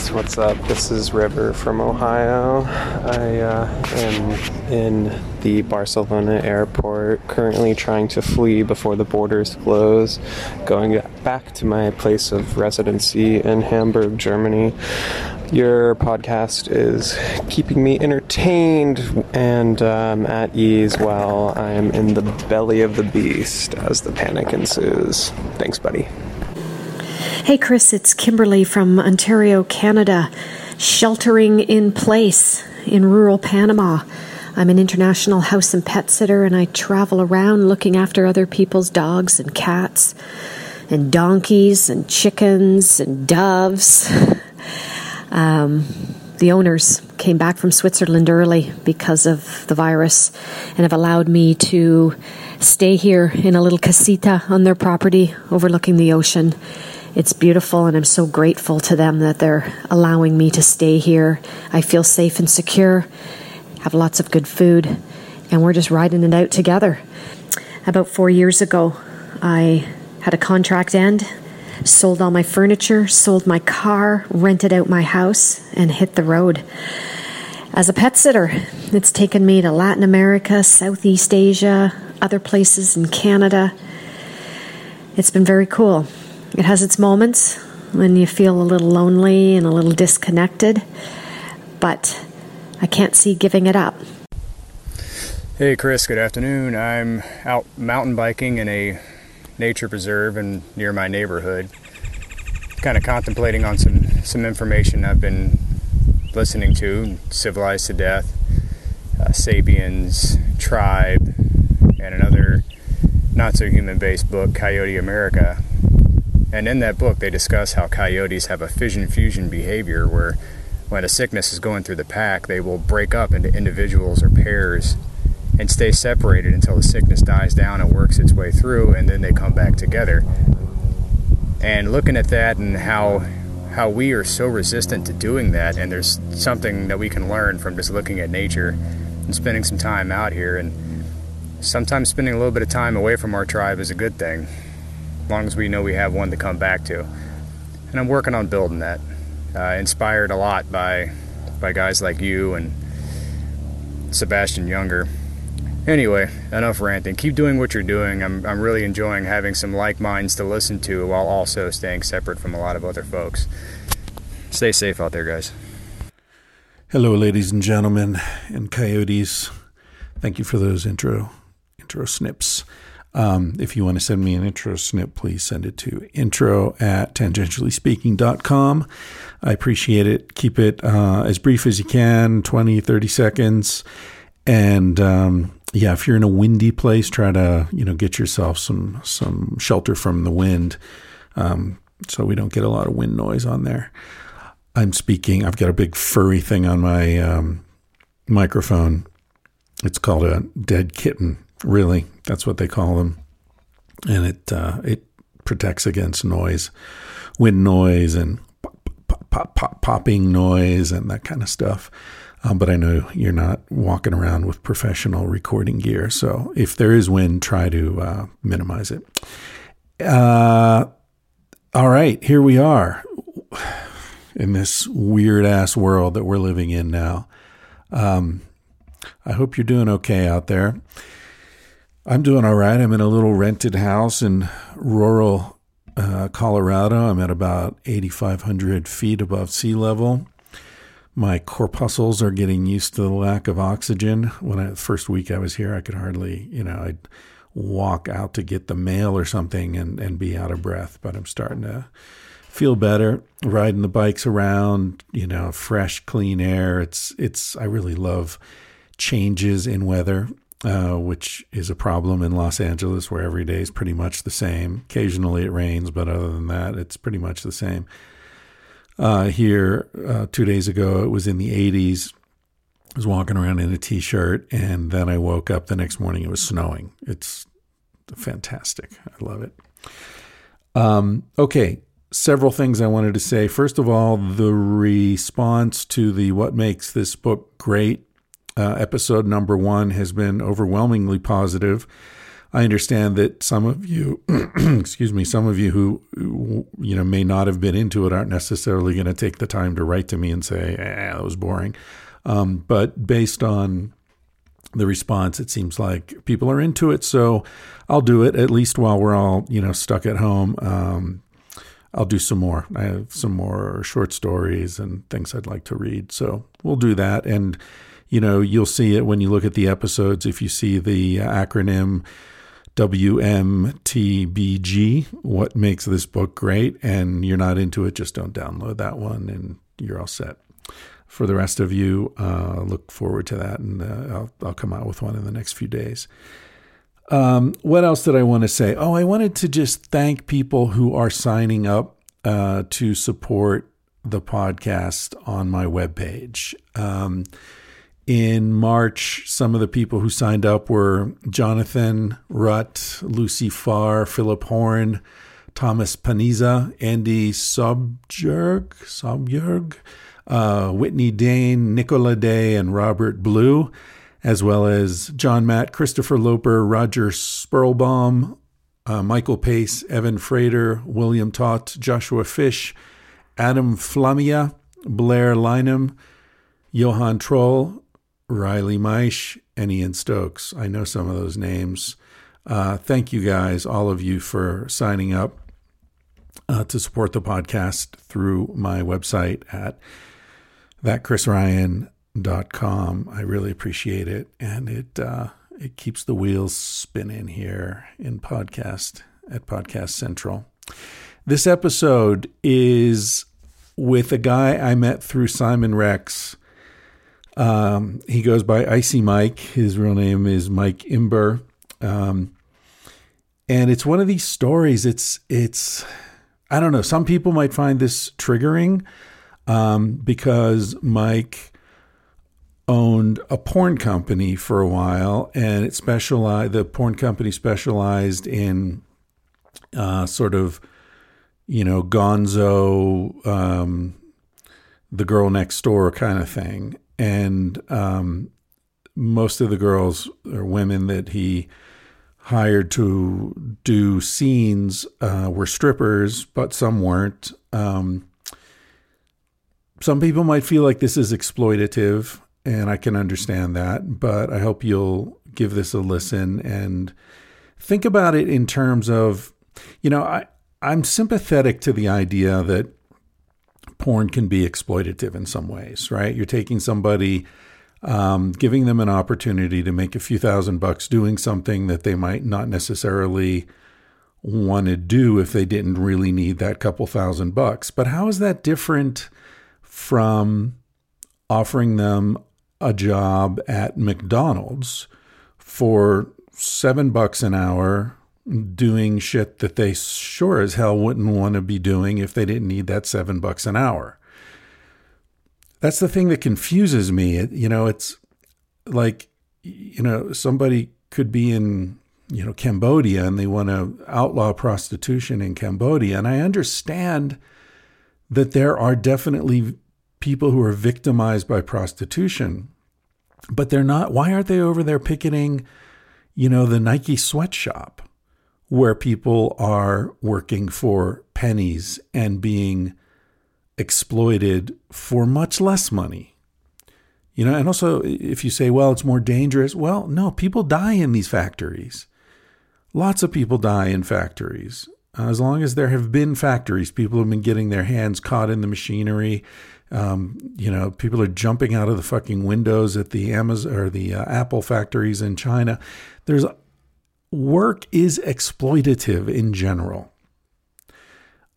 Chris, what's up? This is River from Ohio. I uh, am in the Barcelona airport, currently trying to flee before the borders close, going back to my place of residency in Hamburg, Germany. Your podcast is keeping me entertained and um, at ease while I'm in the belly of the beast as the panic ensues. Thanks, buddy. Hey, Chris, it's Kimberly from Ontario, Canada, sheltering in place in rural Panama. I'm an international house and pet sitter, and I travel around looking after other people's dogs and cats, and donkeys, and chickens, and doves. Um, the owners came back from Switzerland early because of the virus and have allowed me to stay here in a little casita on their property overlooking the ocean. It's beautiful, and I'm so grateful to them that they're allowing me to stay here. I feel safe and secure, have lots of good food, and we're just riding it out together. About four years ago, I had a contract end, sold all my furniture, sold my car, rented out my house, and hit the road. As a pet sitter, it's taken me to Latin America, Southeast Asia, other places in Canada. It's been very cool. It has its moments when you feel a little lonely and a little disconnected, but I can't see giving it up. Hey Chris, good afternoon. I'm out mountain biking in a nature preserve and near my neighborhood. Kind of contemplating on some some information I've been listening to, Civilized to Death, uh, Sapiens, Tribe, and another not so human based book, Coyote America. And in that book, they discuss how coyotes have a fission fusion behavior where when a sickness is going through the pack, they will break up into individuals or pairs and stay separated until the sickness dies down and works its way through, and then they come back together. And looking at that and how how we are so resistant to doing that, and there's something that we can learn from just looking at nature and spending some time out here, and sometimes spending a little bit of time away from our tribe is a good thing, long as we know we have one to come back to. And I'm working on building that. Uh, inspired a lot by by guys like you and Sebastian Junger. Anyway, enough ranting. Keep doing what you're doing. I'm, I'm really enjoying having some like minds to listen to while also staying separate from a lot of other folks. Stay safe out there, guys. Hello, ladies and gentlemen, and coyotes. Thank you for those intro intro snips. Um, if you want to send me an intro snip, please send it to intro at tangentiallyspeaking.com. I appreciate it. Keep it uh, as brief as you can 20, 30 seconds. And um, yeah, if you're in a windy place, try to you know get yourself some some shelter from the wind, um, so we don't get a lot of wind noise on there. I'm speaking. I've got a big furry thing on my um, microphone. It's called a dead kitten. Really, that's what they call them, and it uh, it protects against noise, wind noise, and pop, pop, pop, pop, popping noise, and that kind of stuff. Um, but I know you're not walking around with professional recording gear. So if there is wind, try to uh, minimize it. Uh, all right, here we are in this weird ass world that we're living in now. Um, I hope you're doing okay out there. I'm doing all right. I'm in a little rented house in rural uh, Colorado. I'm at about 8,500 feet above sea level my corpuscles are getting used to the lack of oxygen. When I, the first week I was here, I could hardly, you know, I'd walk out to get the mail or something and, and be out of breath. But I'm starting to feel better. Riding the bikes around, you know, fresh, clean air. It's it's. I really love changes in weather, uh, which is a problem in Los Angeles, where every day is pretty much the same. Occasionally it rains, but other than that, it's pretty much the same. uh, here uh, two days ago. It was in the 80s. I was walking around in a t shirt, and then I woke up the next morning. It was snowing. It's fantastic. I love it. Um, okay, several things I wanted to say. First of all, the response to the What Makes This Book Great uh, episode number one has been overwhelmingly positive. I understand that some of you, excuse me, some of you who you know may not have been into it aren't necessarily going to take the time to write to me and say, eh, "That was boring." Um, but based on the response, it seems like people are into it. So I'll do it at least while we're all you know stuck at home. Um, I'll do some more. I have some more short stories and things I'd like to read. So we'll do that. And you know, you'll see it when you look at the episodes. If you see the acronym WMTBG, what makes this book great, and you're not into it, just don't download that one and you're all set. For the rest of you, uh, look forward to that, and uh, I'll, I'll come out with one in the next few days. Um, what else did I want to say? Oh, I wanted to just thank people who are signing up uh, to support the podcast on my webpage. Um, in March, some of the people who signed up were Jonathan Rutt, Lucy Farr, Philip Horn, Thomas Paniza, Andy Sobjerg, Sobjerg, uh, Whitney Dane, Nicola Day, and Robert Blue, as well as John Matt, Christopher Loper, Roger Spurlbaum, uh, Michael Pace, Evan Frater, William Tott, Joshua Fish, Adam Flamia, Blair Lynham, Johan Troll, Riley Meisch, and Ian Stokes. I know some of those names. Uh, thank you guys, all of you, for signing up uh, to support the podcast through my website at thatchrisryan.com. I really appreciate it, and it uh, it keeps the wheels spinning here in podcast at Podcast Central. This episode is with a guy I met through Simon Rex um, he goes by Icy Mike. His real name is Mike Imber. Um, and it's one of these stories. It's it's I don't know. Some people might find this triggering um, because Mike owned a porn company for a while, and it specialized. The porn company specialized in uh, sort of you know Gonzo, um, the girl next door kind of thing and um, most of the girls or women that he hired to do scenes uh, were strippers, but some weren't. Um, some people might feel like this is exploitative, and I can understand that, but I hope you'll give this a listen and think about it in terms of, you know, I, I'm sympathetic to the idea that porn can be exploitative in some ways, right? You're taking somebody, um, giving them an opportunity to make a few thousand bucks doing something that they might not necessarily want to do if they didn't really need that couple thousand bucks. But how is that different from offering them a job at McDonald's for seven bucks an hour doing shit that they sure as hell wouldn't want to be doing if they didn't need that seven bucks an hour. That's the thing that confuses me. It, you know, it's like, you know, somebody could be in, you know, Cambodia and they want to outlaw prostitution in Cambodia. And I understand that there are definitely people who are victimized by prostitution, but they're not. Why aren't they over there picketing, you know, the Nike sweatshop? Where people are working for pennies and being exploited for much less money. You know, and also if you say, well, it's more dangerous, well, no, people die in these factories. Lots of people die in factories. As long as there have been factories, people have been getting their hands caught in the machinery. Um, you know, people are jumping out of the fucking windows at the Amazon or the uh, Apple factories in China. There's work is exploitative in general.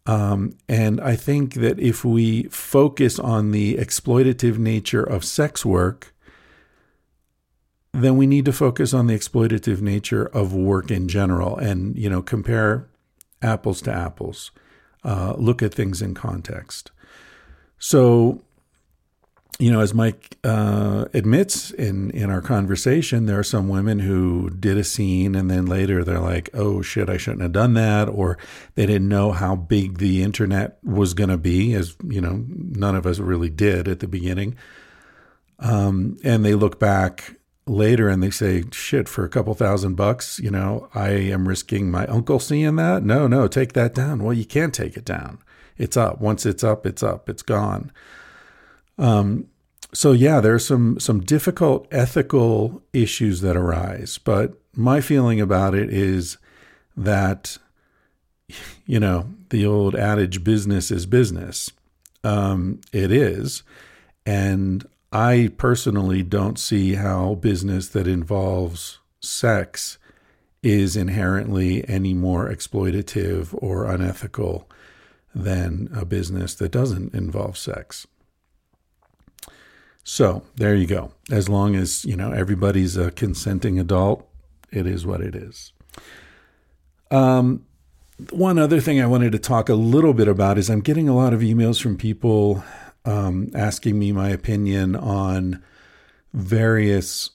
Um, and I think that if we focus on the exploitative nature of sex work, then we need to focus on the exploitative nature of work in general and, you know, compare apples to apples, uh, look at things in context. So, you know, as Mike uh, admits in in our conversation, there are some women who did a scene and then later they're like, "Oh shit, I shouldn't have done that," or they didn't know how big the internet was going to be, as you know, none of us really did at the beginning. Um, and they look back later and they say, shit, for a couple thousand bucks, you know, I am risking my uncle seeing that. No, no, take that down. Well, you can't take it down. It's up. Once it's up, it's up. It's gone. Um, so yeah, there's some some difficult ethical issues that arise, but my feeling about it is that you know the old adage business is business um, it is and I personally don't see how business that involves sex is inherently any more exploitative or unethical than a business that doesn't involve sex. So there you go. As long as, you know, everybody's a consenting adult, it is what it is. Um, one other thing I wanted to talk a little bit about is I'm getting a lot of emails from people um, asking me my opinion on various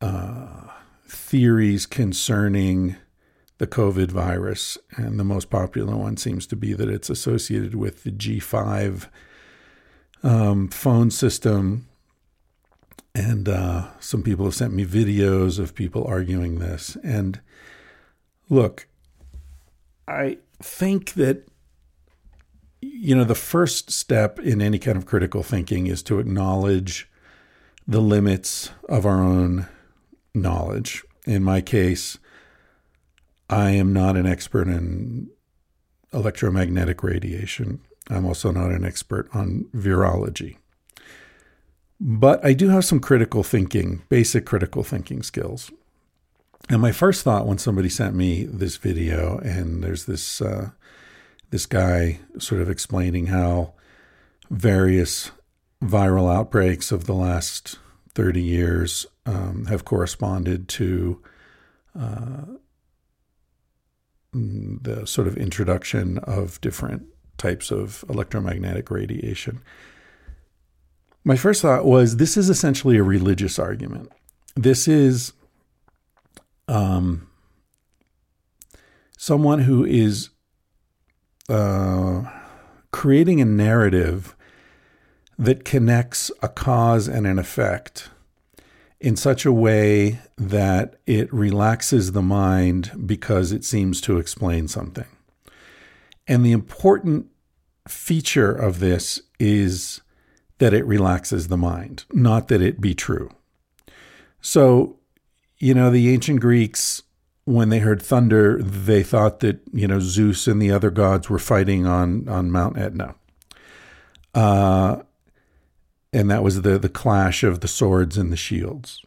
uh, theories concerning the COVID virus. And the most popular one seems to be that it's associated with the G5 um, phone system. And uh, some people have sent me videos of people arguing this. And look, I think that you know, the first step in any kind of critical thinking is to acknowledge the limits of our own knowledge. In my case, I am not an expert in electromagnetic radiation. I'm also not an expert on virology. But I do have some critical thinking, basic critical thinking skills. And my first thought when somebody sent me this video, and there's this uh, this guy sort of explaining how various viral outbreaks of the last 30 years um, have corresponded to uh, the sort of introduction of different types of electromagnetic radiation. My first thought was this is essentially a religious argument. This is um, someone who is uh, creating a narrative that connects a cause and an effect in such a way that it relaxes the mind because it seems to explain something. And the important feature of this is that it relaxes the mind, not that it be true. So, you know, the ancient Greeks when they heard thunder, they thought that you know Zeus and the other gods were fighting on on Mount Etna, uh, and that was the the clash of the swords and the shields.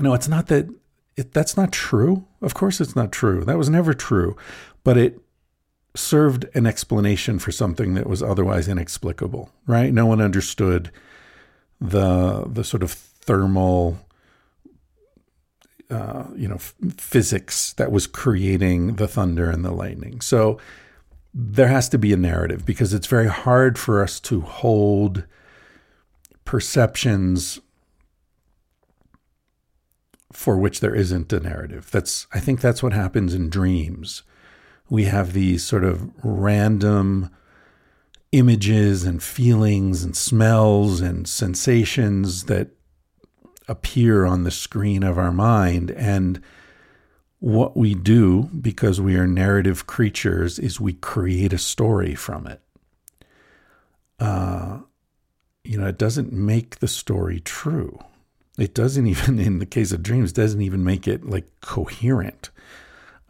No, it's not that. It, that's not true. Of course, it's not true. That was never true, but it served an explanation for something that was otherwise inexplicable. Right? No one understood the the sort of thermal uh, you know f- physics that was creating the thunder and the lightning. So there has to be a narrative because it's very hard for us to hold perceptions for which there isn't a narrative. That's I think that's what happens in dreams. We have these sort of random images and feelings and smells and sensations that appear on the screen of our mind. And what we do, because we are narrative creatures, is we create a story from it. Uh, you know, it doesn't make the story true. It doesn't even, in the case of dreams, doesn't even make it like coherent.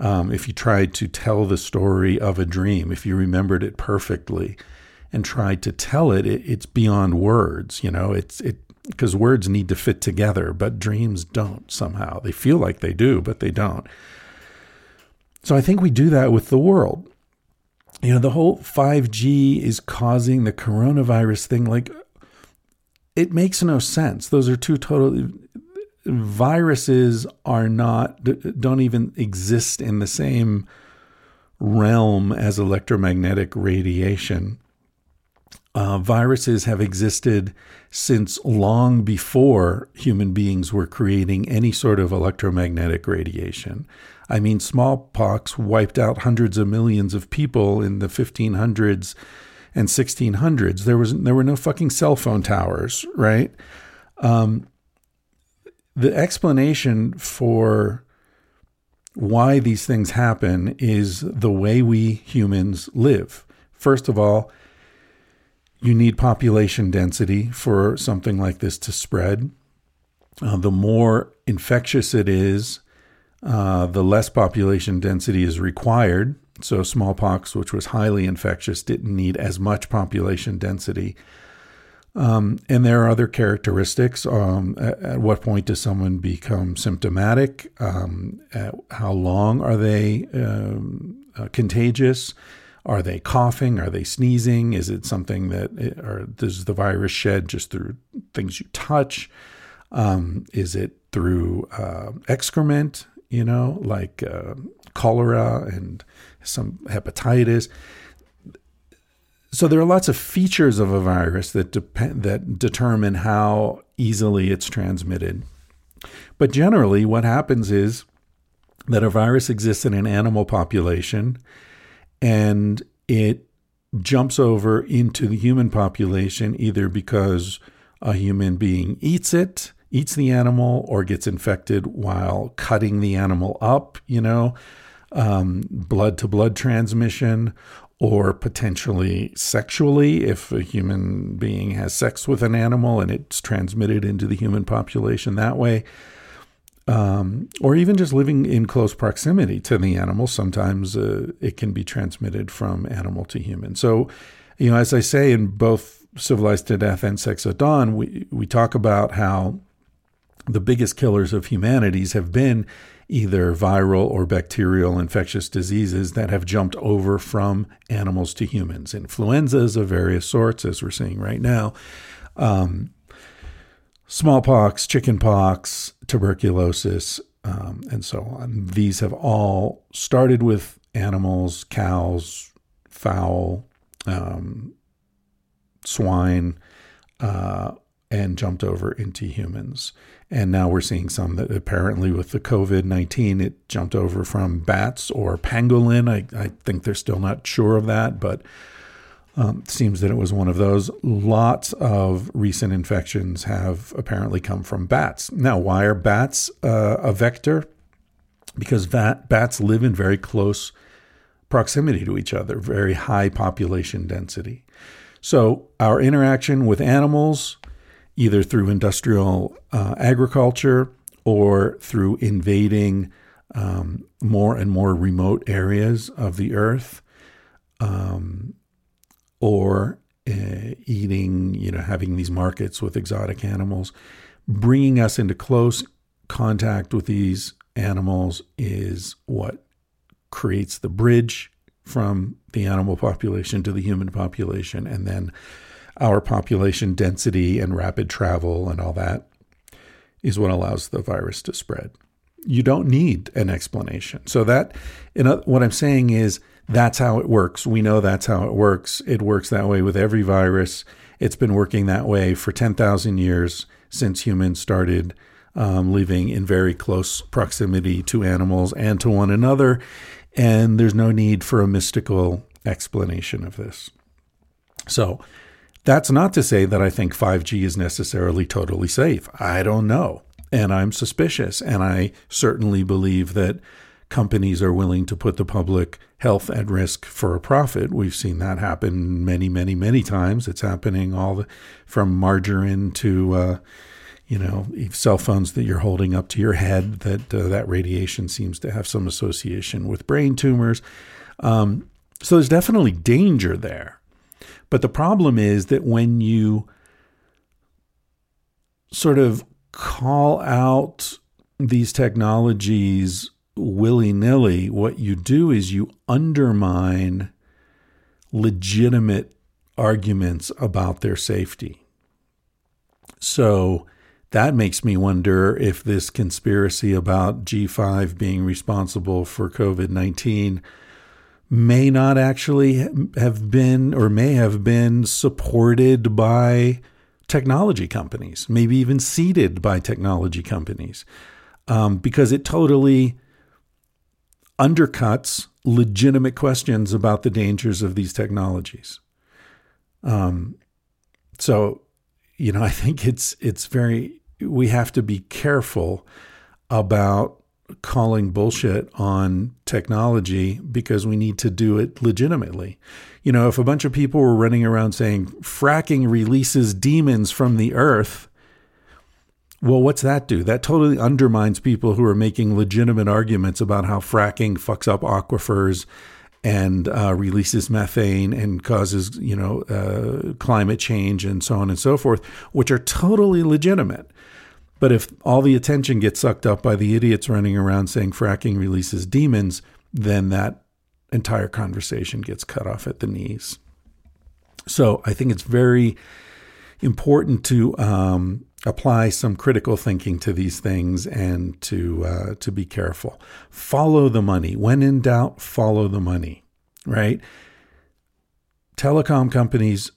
Um, if you tried to tell the story of a dream, if you remembered it perfectly and tried to tell it, it it's beyond words. You know, it's it because words need to fit together, but dreams don't somehow. They feel like they do, but they don't. So I think we do that with the world. You know, the whole 5G is causing the coronavirus thing. Like, it makes no sense. Those are two totally. Viruses are not, don't even exist in the same realm as electromagnetic radiation. uh, viruses have existed since long before human beings were creating any sort of electromagnetic radiation. I mean, smallpox wiped out hundreds of millions of people in the 1500s and 1600s. There was there were no fucking cell phone towers, right? Um, the explanation for why these things happen is the way we humans live. First of all, you need population density for something like this to spread. Uh, the more infectious it is, uh, the less population density is required. So, smallpox, which was highly infectious, didn't need as much population density. Um, and there are other characteristics. Um, at, at, what point does someone become symptomatic? Um, how long are they um, uh, contagious? Are they coughing? Are they sneezing? Is it something that, it, or does the virus shed just through things you touch? Um, is it through uh, excrement? You know, like uh, cholera and some hepatitis. So there are lots of features of a virus that depend that determine how easily it's transmitted. But generally, what happens is that a virus exists in an animal population and it jumps over into the human population either because a human being eats it, eats the animal, or gets infected while cutting the animal up, you know, blood to blood transmission, or potentially sexually if a human being has sex with an animal and it's transmitted into the human population that way um, or even just living in close proximity to the animal. Sometimes uh, it can be transmitted from animal to human. So, you know, as I say in both Civilized to Death and Sex at Dawn, we, we talk about how the biggest killers of humanities have been either viral or bacterial infectious diseases that have jumped over from animals to humans. Influenzas of various sorts, as we're seeing right now. Um, smallpox, chickenpox, tuberculosis, um, and so on. These have all started with animals, cows, fowl, um, swine, uh, and jumped over into humans. And now we're seeing some that apparently with the COVID 19, it jumped over from bats or pangolin. I, I think they're still not sure of that, but um, seems that it was one of those. Lots of recent infections have apparently come from bats. Now, why are bats uh, a vector? Because bat, bats live in very close proximity to each other, very high population density. So, our interaction with animals, either through industrial uh, agriculture or through invading um, more and more remote areas of the earth, um, or uh, eating, you know, having these markets with exotic animals, bringing us into close contact with these animals is what creates the bridge from the animal population to the human population. And then our population density and rapid travel and all that is what allows the virus to spread. You don't need an explanation. So, that, you know, what I'm saying is, that's how it works. We know that's how it works. It works that way with every virus. It's been working that way for 10,000 years since humans started um, living in very close proximity to animals and to one another. And there's no need for a mystical explanation of this. So, that's not to say that I think 5G is necessarily totally safe. I don't know. And I'm suspicious. And I certainly believe that companies are willing to put the public health at risk for a profit. We've seen that happen many, many, many times. It's happening all the, from margarine to, uh, you know, cell phones that you're holding up to your head. That uh, that radiation seems to have some association with brain tumors. Um, so there's definitely danger there. But the problem is that when you sort of call out these technologies willy nilly, what you do is you undermine legitimate arguments about their safety. So that makes me wonder if this conspiracy about G5 being responsible for COVID 19 may not actually have been or may have been supported by technology companies, maybe even seeded by technology companies, um, because it totally undercuts legitimate questions about the dangers of these technologies. Um, so, you know, I think it's it's very we have to be careful about calling bullshit on technology because we need to do it legitimately. You know, if a bunch of people were running around saying fracking releases demons from the earth, well, what's that do? That totally undermines people who are making legitimate arguments about how fracking fucks up aquifers and uh, releases methane and causes, you know, uh, climate change and so on and so forth, which are totally legitimate. But if all the attention gets sucked up by the idiots running around saying fracking releases demons, then that entire conversation gets cut off at the knees. So I think it's very important to um, apply some critical thinking to these things and to uh, to be careful. Follow the money. When in doubt, follow the money. Right? Telecom companies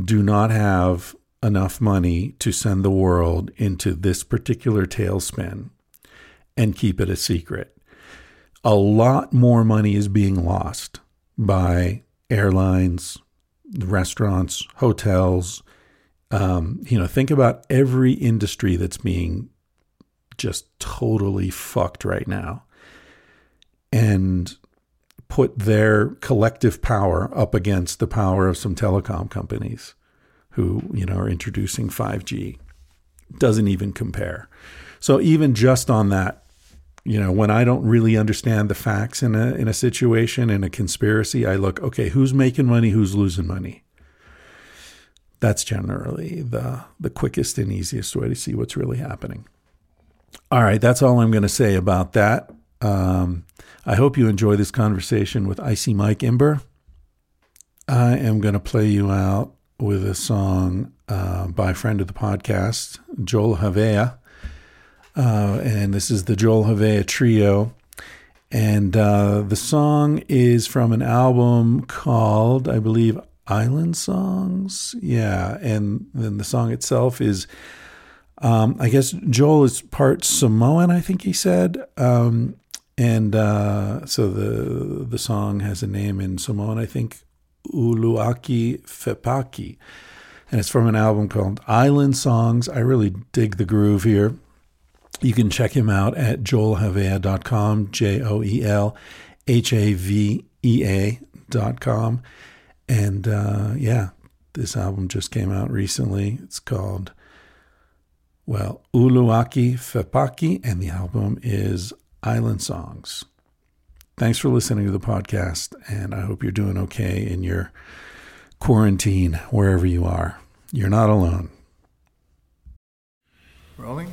do not have enough money to send the world into this particular tailspin and keep it a secret. A lot more money is being lost by airlines, restaurants, hotels. Um, you know, think about every industry that's being just totally fucked right now and put their collective power up against the power of some telecom companies who you know are introducing 5G doesn't even compare. So even just on that, you know, when I don't really understand the facts in a in a situation in a conspiracy, I look, okay, who's making money, who's losing money. That's generally the the quickest and easiest way to see what's really happening. All right, that's all I'm going to say about that. Um, I hope you enjoy this conversation with Icy Mike Imber. I am going to play you out with a song uh, by a friend of the podcast, Joel Havea. Uh, and this is the Joel Havea Trio. And uh, the song is from an album called, I believe, Island Songs. Yeah. And then the song itself is, um, I guess Joel is part Samoan, I think he said. Um, and uh, so the the song has a name in Samoan, I think Uluaki Fepaki. And it's from an album called Island Songs. I really dig the groove here. You can check him out at joelhavea.com, J O E L H A V E A.com. And uh, yeah, this album just came out recently. It's called, well, Uluaki Fepaki, and the album is Island Songs. Thanks for listening to the podcast, and I hope you're doing okay in your quarantine wherever you are. You're not alone. Rolling?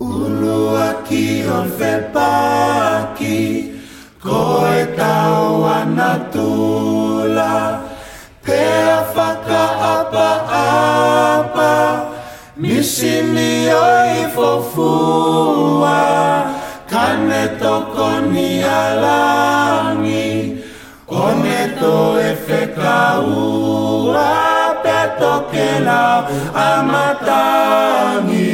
Uluaki on Fepaki Ko e tau ana tula Pea whakaapa-apa Misini oi fofua Kane toko ni alangi Kone to e whekaua Pe toke lau amatangi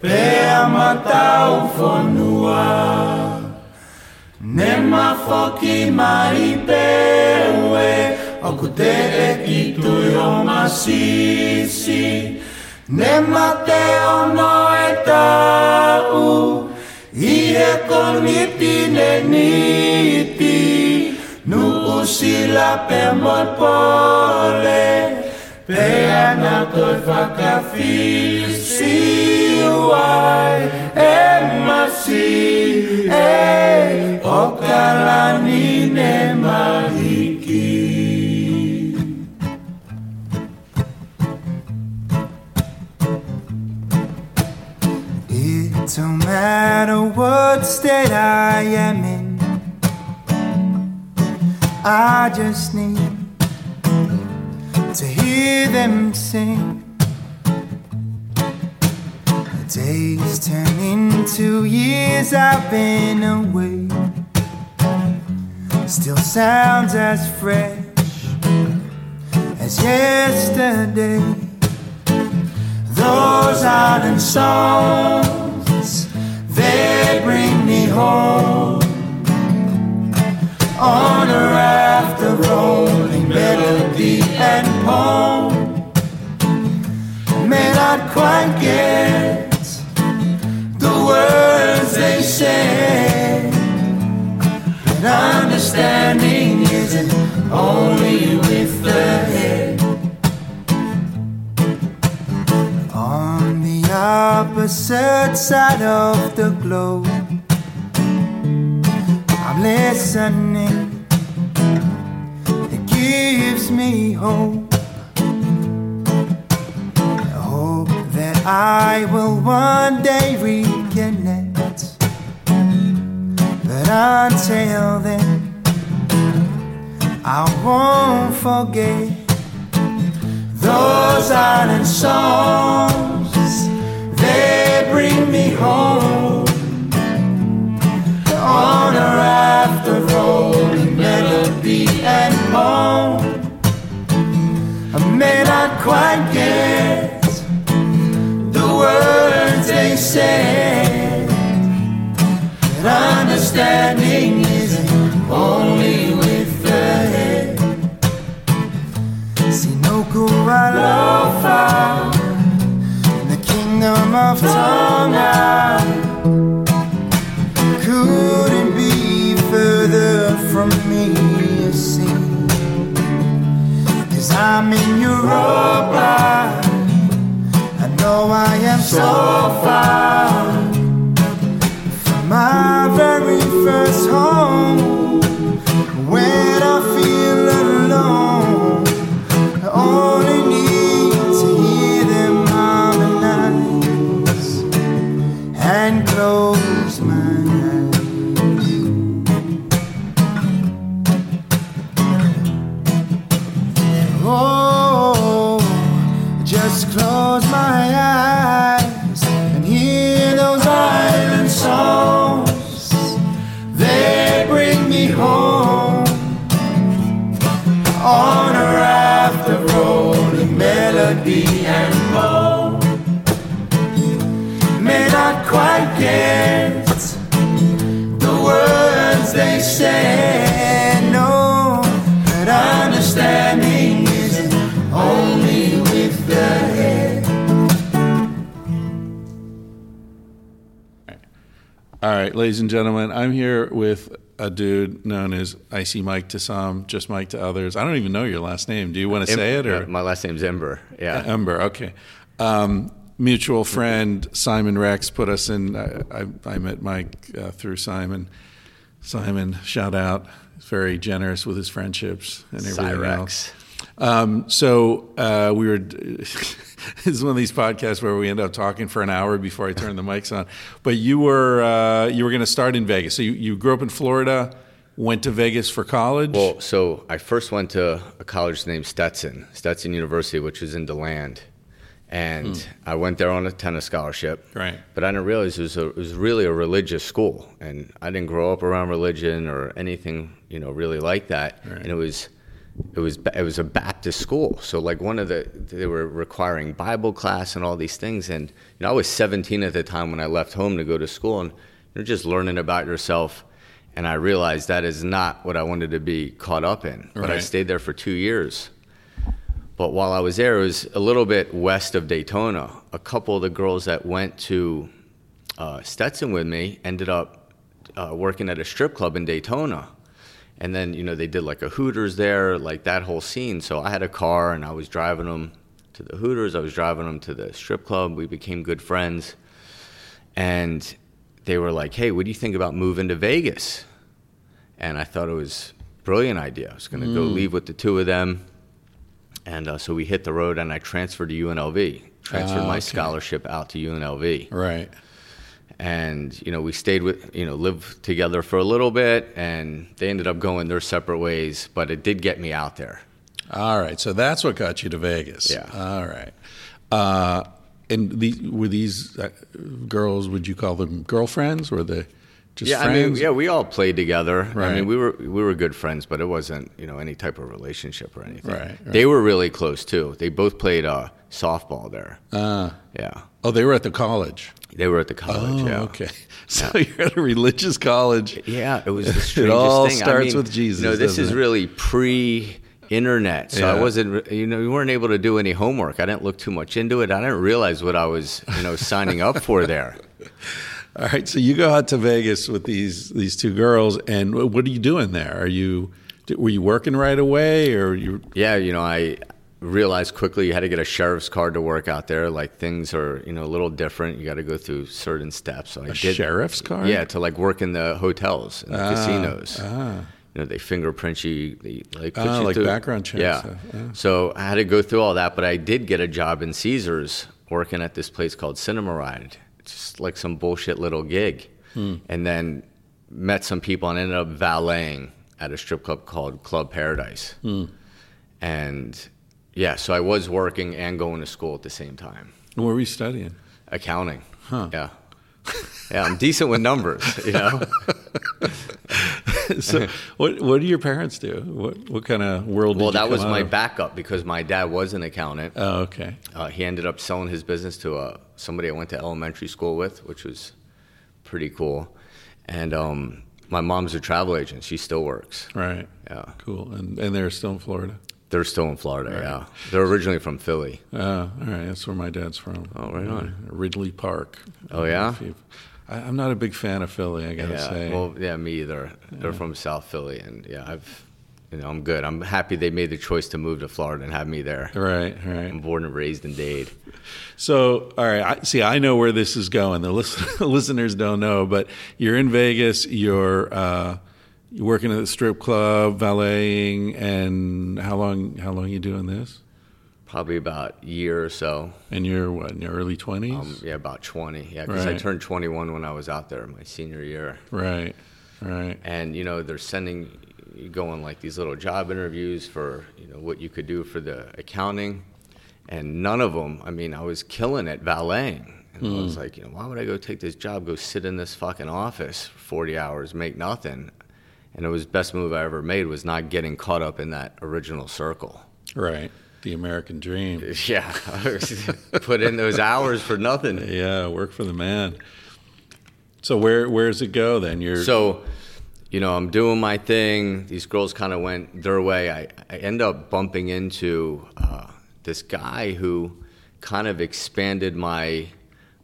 Pea matau fonua Nema foki maripeue, oku te e kitu yo masisi. Nema te ono e tau, ihe konitine niti. Nu usila pe pole, pe ana toi fakafisi uai. E Eh, e e mahiki It don't matter what state I am in I just need to hear them sing. Days turn into years I've been away. Still sounds as fresh as yesterday. Those island songs, they bring me home on a raft of rolling melody and poem. May not quite get the words they say, but understanding isn't only with the head. On the opposite side of the globe. I'm listening. It gives me hope. I will one day reconnect. But until then, I won't forget those island songs. They bring me home on a raft of rolling melody and poem. I may not quite get words they said, but understanding isn't only with the head. See, Sinoku Alofa, in the kingdom of Tonga couldn't be further from me, you see. Cause I'm in Europa. Know I am so far from my very first home. When I feel alone, only quite get the words they say. No, but understanding isn't only with the head. All right, ladies and gentlemen, I'm here with a dude known as Icy Mike to some, just Mike to others. I don't even know your last name. Do you want to say it or Uh, my last name's Ember. Yeah. Ember? Okay. Um, mutual friend Simon Rex put us in. I, I, I met Mike uh, through Simon. Simon, shout out. Very generous with his friendships and everything Cyrex. else. Um, so uh, we were. this is one of these podcasts where we end up talking for an hour before I turn the mics on. But you were uh, you were going to start in Vegas. So you, you grew up in Florida, went to Vegas for college. Well, so I first went to a college named Stetson, Stetson University, which was in DeLand. And hmm. I went there on a tennis scholarship. Right. But I didn't realize it was, a, it was really a religious school. And I didn't grow up around religion or anything, you know, really like that. Right. And it was. It was it was a Baptist school, so like one of the they were requiring Bible class and all these things, and you know I was 17 at the time when I left home to go to school, and you're just learning about yourself, and I realized that is not what I wanted to be caught up in. But I stayed there for two years. But while I was there, it was a little bit west of Daytona. A couple of the girls that went to uh, Stetson with me ended up uh, working at a strip club in Daytona. And then, you know, they did like a Hooters there, like that whole scene. So I had a car and I was driving them to the Hooters. I was driving them to the strip club. We became good friends. And they were like, hey, what do you think about moving to Vegas? And I thought it was a brilliant idea. I was going to go leave with the two of them. And uh, so we hit the road and I transferred to UNLV, transferred Ah, my okay. scholarship out to UNLV. right. and you know we stayed with you know lived together for a little bit, and they ended up going their separate ways. But it did get me out there. All right, so that's what got you to Vegas. Yeah. All right. Uh, and the, were these uh, girls? Would you call them girlfriends? Were they just yeah, I mean, yeah, we all played together. I mean, we were we were good friends, but it wasn't you know any type of relationship or anything. Right, right. They were really close too. They both played uh, softball there. Uh, Yeah, oh, they were at the college. they were at the college. Oh, yeah. okay. So you're at a religious college. Yeah, it was the It all thing. I starts mean, with Jesus, You know, this is it? really pre-internet, so I wasn't. You know, we weren't able to do any homework. I didn't look too much into it. I didn't realize what I was, you know, signing up for there. All right, so you go out to Vegas with these these two girls, and what are you doing there? Are you were you working right away, or you? Yeah, you know, I realized quickly you had to get a sheriff's card to work out there. Like things are, you know, a little different. You got to go through certain steps. So I A did, sheriff's card? Yeah, to like work in the hotels and the Ah, casinos. ah. You know, they fingerprint you. They like Ah, you like through- background check Yeah. yeah. So I had to go through all that, but I did get a job in Caesars working at this place called Cinema Ride. It's just like some bullshit little gig, and then met some people and ended up valeting at a strip club called Club Paradise. And yeah, so I was working and going to school at the same time. And What were you studying? Accounting. Huh. Yeah. Yeah, I'm decent with numbers, you know. so, what what do your parents do? What what kind of world? well, did you that was my of? backup because my dad was an accountant. Oh, okay. Uh, he ended up selling his business to uh, somebody I went to elementary school with, which was pretty cool. And um, my mom's a travel agent. She still works. Right. Yeah. Cool. And and they're still in Florida. They're still in Florida, yeah. They're originally from Philly. Oh, all right. That's where my dad's from. Oh, right on. Uh, Ridley Park. Oh, yeah? I, I'm not a big fan of Philly. I gotta yeah. say. Well, yeah, me either. They're from South Philly, and yeah, I've, you know, I'm good. I'm happy they made the choice to move to Florida and have me there. right. Right. I'm born and raised in Dade. So, all right. I, see, I know where this is going. The listen, listeners don't know, but you're in Vegas. You're uh, you're working at the strip club, valeting, and how long? How long you doing this? Probably about a year or so. And you're what in your early twenties? Um, yeah, about 20. Yeah, because I turned 21 when I was out there my senior year. right. Right. and you know they're sending go on like these little job interviews for you know what you could do for the accounting and none of them i mean i was killing at valeting and i was hmm. like you know why would i go take this job go sit in this fucking office 40 hours make nothing and it was best move i ever made was not getting caught up in that original circle Right. The American dream. yeah put in those hours for nothing Yeah, work for the man. So where where does it go then? You're So, you know, I'm doing my thing. These girls kind of went their way. I, I end up bumping into uh, this guy who kind of expanded my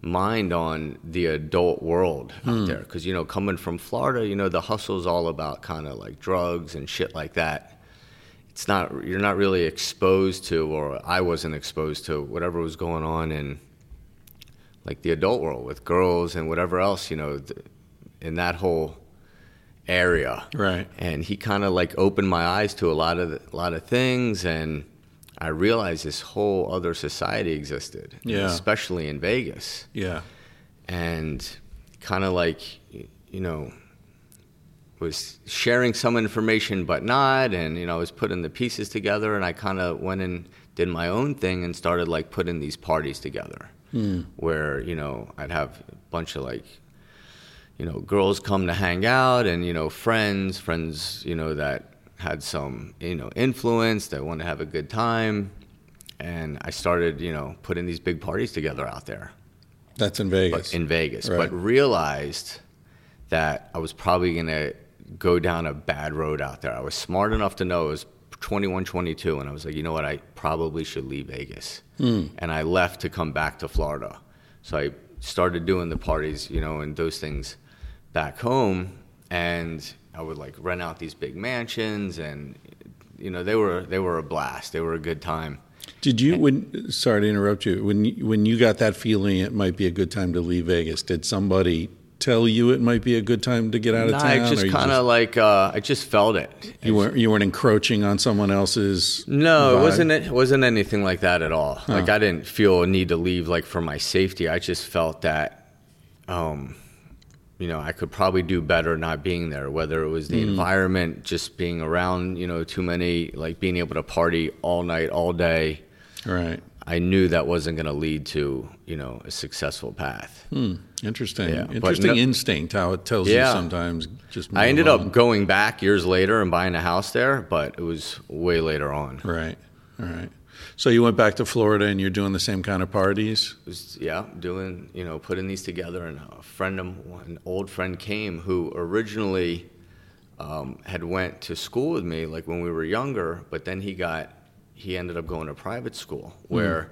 mind on the adult world out there. Because, you know, coming from Florida, you know, the hustle's all about kind of like drugs and shit like that. It's not, you're not really exposed to, or I wasn't exposed to whatever was going on in like the adult world with girls and whatever else, you know, in that whole area. Right. And he kind of like opened my eyes to a lot of a lot of things, and I realized this whole other society existed, Yeah. especially in Vegas, yeah. and kind of like you know was sharing some information but not and you know I was putting the pieces together and I kind of went and did my own thing and started like putting these parties together hmm. where you know I'd have a bunch of like you know girls come to hang out and you know friends friends you know that had some you know influence that want to have a good time and I started you know putting these big parties together out there That's in Vegas. but in Vegas, Right. but realized that I was probably going to go down a bad road out there. I was smart enough to know it was 21, 22, and I was like, you know what, I probably should leave Vegas. Hmm. And I left to come back to Florida. So I started doing the parties, you know, and those things back home, and I would like rent out these big mansions, and you know, they were they were a blast. They were a good time. Did you when sorry to interrupt you when you, when you got that feeling it might be a good time to leave Vegas? Did somebody tell you it might be a good time to get out of Nah, town? I just kind of like uh, I just felt it. you weren't you weren't encroaching on someone else's. No, vibe? it wasn't. It wasn't anything like that at all. Like I didn't feel a need to leave, like for my safety. I just felt that, um, you know, I could probably do better not being there, whether it was the environment, just being around, you know, too many, like being able to party all night, all day. Right. I knew that wasn't going to lead to, you know, a successful path. Hmm. Interesting. Yeah, Interesting no- instinct how it tells you Yeah. sometimes. Just I ended on. up going back years later and buying a house there, but it was way later on. Right. All right. So you went back to Florida and you're doing the same kind of parties. was, yeah, doing, you know, putting these together. And a friend of an old friend came who originally um, had went to school with me, like when we were younger, but then he got, he ended up going to private school where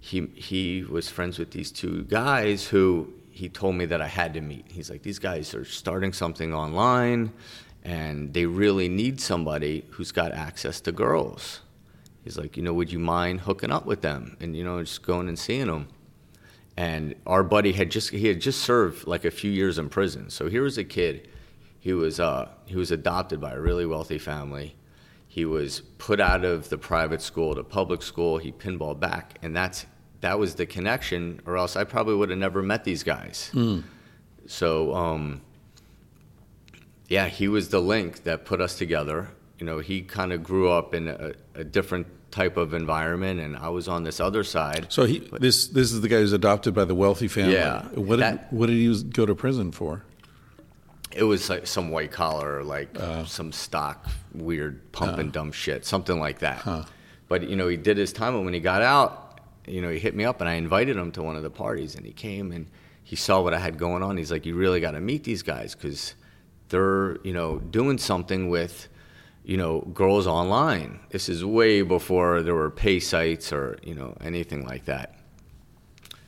he he was friends with these two guys who he told me that I had to meet. He's like, these guys are starting something online, and they really need somebody who's got access to girls. He's like, you know, would you mind hooking up with them and you know just going and seeing them? And our buddy had just he had just served like a few years in prison. So here was a kid. He was uh, he was adopted by a really wealthy family. He was put out of the private school to public school. He pinballed back, and that's that was the connection. Or else I probably would have never met these guys. So um, yeah, he was the link that put us together. You know, he kind of grew up in a, a different type of environment, and I was on this other side. So he this this is the guy who's adopted by the wealthy family. Yeah, What did what did he go to prison for? It was like some white collar, like uh. some stock, weird pump and uh. dump shit, something like that. But you know, he did his time, and when he got out, you know, he hit me up, and I invited him to one of the parties, and he came and he saw what I had going on. He's like, "You really got to meet these guys because they're, you know, doing something with." You know, girls online. This is way before there were pay sites or you know anything like that.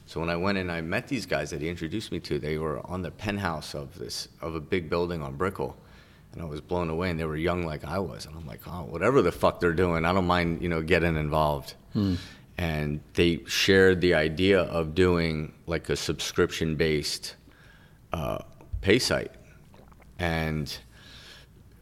So when I went and I met these guys that he introduced me to, they were on the penthouse of this of a big building on Brickell, and I was blown away. And they were young like I was, and I'm like, oh, whatever the fuck they're doing, I don't mind, you know, getting involved. And they shared the idea of doing like a subscription based uh, pay site, and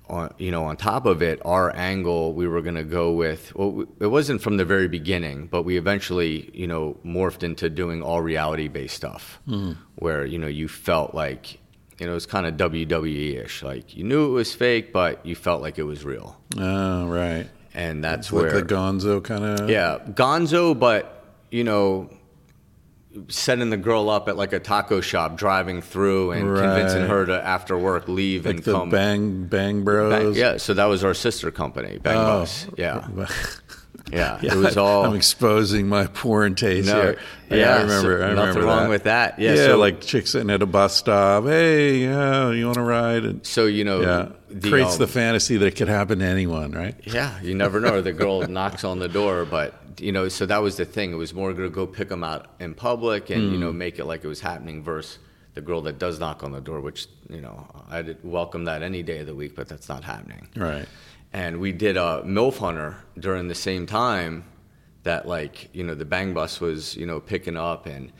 on, you know, on top of it, our angle we were going to go with. Well, it wasn't from the very beginning, but we eventually, you know, morphed into doing all reality-based stuff, mm-hmm. where you know you felt like, you know, it's kind of WWE-ish. Like you knew it was fake, but you felt like it was real, Oh, right. and that's Like where the Gonzo kind of. yeah, Gonzo, but you know, setting the girl up at like a taco shop, driving through and convincing her to after work leave Like and come. Bang Bang Bang- Bros. yeah, so that was our sister company, Bang Oh. Bus. Yeah, yeah, Yeah, it was all. I'm exposing my porn taste No, here. yeah, I remember. so I remember nothing wrong that. with that. Yeah, Yeah, so- like chicks sitting at a bus stop. Hey, yeah, you want to ride? And so you know, yeah, the, creates um, the fantasy that it could happen to anyone, right? Yeah, you never know. The girl knocks on the door, but you know, so that was the thing. It was more going to go pick them out in public and you know Hmm. make it like it was happening versus the girl that does knock on the door, which you know I'd welcome that any day of the week, but that's not happening. Right. And we did a MILF Hunter during the same time that like you know the Bang Bus was you know picking up and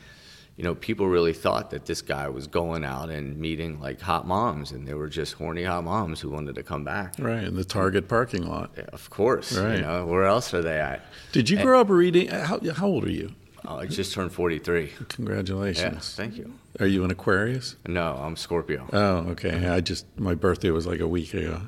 you know people really thought that this guy was going out and meeting like hot moms and they were just horny hot moms who wanted to come back. Right. In the Target parking lot. Yeah, of course. Right. You know, where else are they at? Did you grow up reading? How, how old are you? Oh, I just turned 43. Yeah, Congratulations. thank you. Are you an Aquarius? No, I'm Scorpio. Oh, okay. I just my birthday was like a week ago.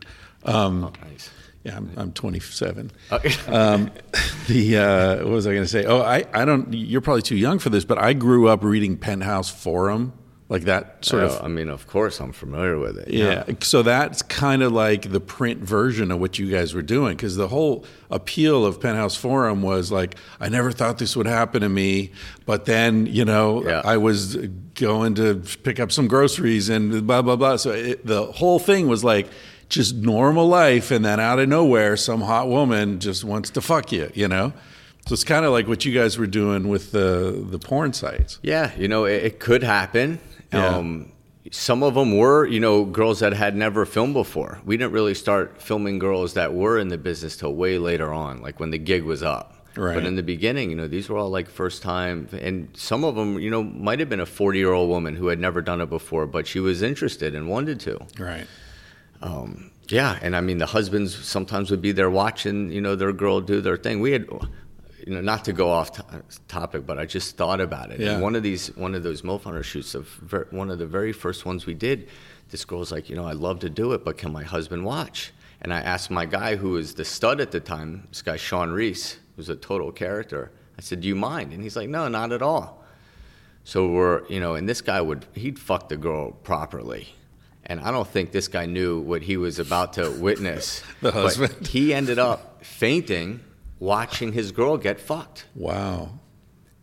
Um, oh, nice. Yeah, I'm, I'm 27. Okay. Um, the uh, what was I going to say? Oh, I, I don't. You're probably too young for this, but I grew up reading Penthouse Forum, like that sort Oh, of. I mean, of course, I'm familiar with it. Yeah, so that's kind of like the print version of what you guys were doing because the whole appeal of Penthouse Forum was like, I never thought this would happen to me, but then you know Yeah. I was going to pick up some groceries and blah blah blah. So it, the whole thing was like just normal life, and then out of nowhere, some hot woman just wants to fuck you, you know. So it's kind of like what you guys were doing with the the porn sites. Yeah, you know, it, it could happen. Yeah. Um, some of them were, you know, girls that had never filmed before. We didn't really start filming girls that were in the business till way later on, like when the gig was up. Right. But in the beginning, you know, these were all like first time, and some of them, you know, might have been a 40 year old woman who had never done it before, but she was interested and wanted to. Right. Um, yeah, and I mean the husbands sometimes would be there watching, you know, their girl do their thing. We had you know, not to go off to- topic, but I just thought about it. Yeah. And one of these, one of those MILF hunter shoots, of ver- one of the very first ones we did, this girl's like, you know, I love to do it, but can my husband watch? And I asked my guy who was the stud at the time, this guy Sean Reese, who's a total character. I said, "Do you mind?" And he's like, "No, not at all." So we're, you know, and this guy would, he'd fuck the girl properly. And I don't think this guy knew what he was about to witness. The But husband. he ended up fainting watching his girl get fucked. Wow.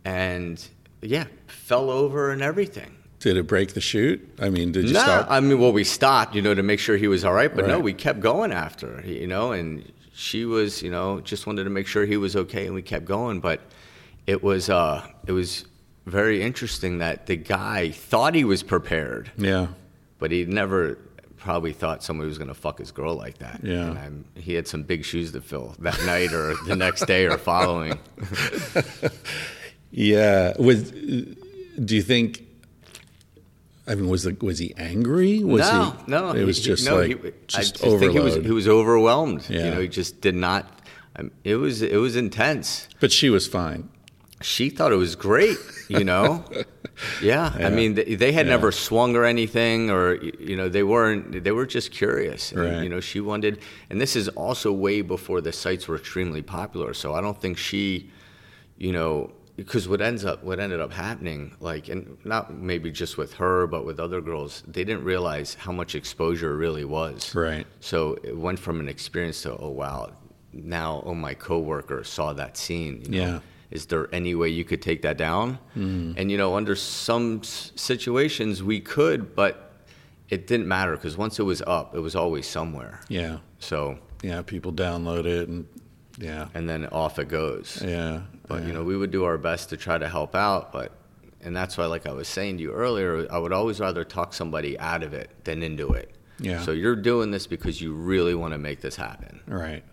And yeah, fell over and everything. Did it break the shoot? I mean, did you no, stop? I mean, well, we stopped, you know, to make sure he was all right. But no, we kept going after, you know, and she was, you know, just wanted to make sure he was okay, and we kept going. But it was, uh, it was very interesting that the guy thought he was prepared, yeah. But he never probably thought somebody was going to fuck his girl like that. Yeah. and I'm, he had some big shoes to fill that night or the next day or following. Yeah. Was do you think? I mean, was the, was he angry? Was no, he? no, It was he- just no, like he, just I just think he was he was overwhelmed. Yeah. You know, he just did not. Um, it was it was intense. but she was fine. She thought it was great. You know. yeah. Yeah. I mean, they, they had Yeah. never swung or anything, or you know, they weren't. They were just curious. And, Right. You know, she wanted, and this is also way before the sites were extremely popular. So I don't think she, you know, because what ends up what ended up happening, like, and not maybe just with her, but with other girls, they didn't realize how much exposure really was. Right. So it went from an experience to, oh wow, now oh my coworker saw that scene. You know? Yeah. Is there any way you could take that down? Mm. And you know, under some situations we could, but it didn't matter because once it was up, it was always somewhere. Yeah. So Yeah. People download it and yeah. and then off it goes. Yeah. But yeah. you know, we would do our best to try to help out, but and that's why, like I was saying to you earlier, I would always rather talk somebody out of it than into it. Yeah. So you're doing this because you really want to make this happen. Right.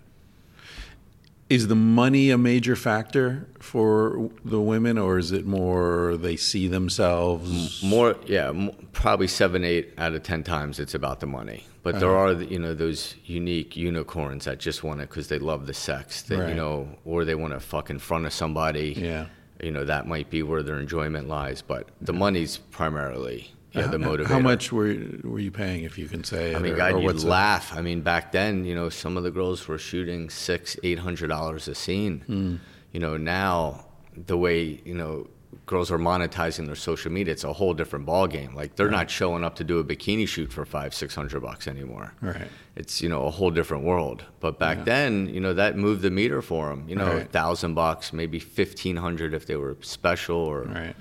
Is the money a major factor for the women, or is it more they see themselves? More, yeah, probably seven, eight out of ten times it's about the money. But there Uh-huh. are, you know, those unique unicorns that just want it because they love the sex, that, Right. you know, or they want to fuck in front of somebody. Yeah. You know, that might be where their enjoyment lies. But the money's primarily, yeah, the How- motivator. How much were were you paying, if you can say? I mean, or- God, or you'd laugh. I mean, back then, you know, some of the girls were shooting six, eight hundred dollars a scene. Hmm. You know, now the way you know girls are monetizing their social media, it's a whole different ball game. Like they're not showing up to do a bikini shoot for five, six hundred bucks anymore. Right. It's you know a whole different world. But back then, you know, that moved the meter for them. You know, a Right. thousand bucks, maybe fifteen hundred if they were special or Right.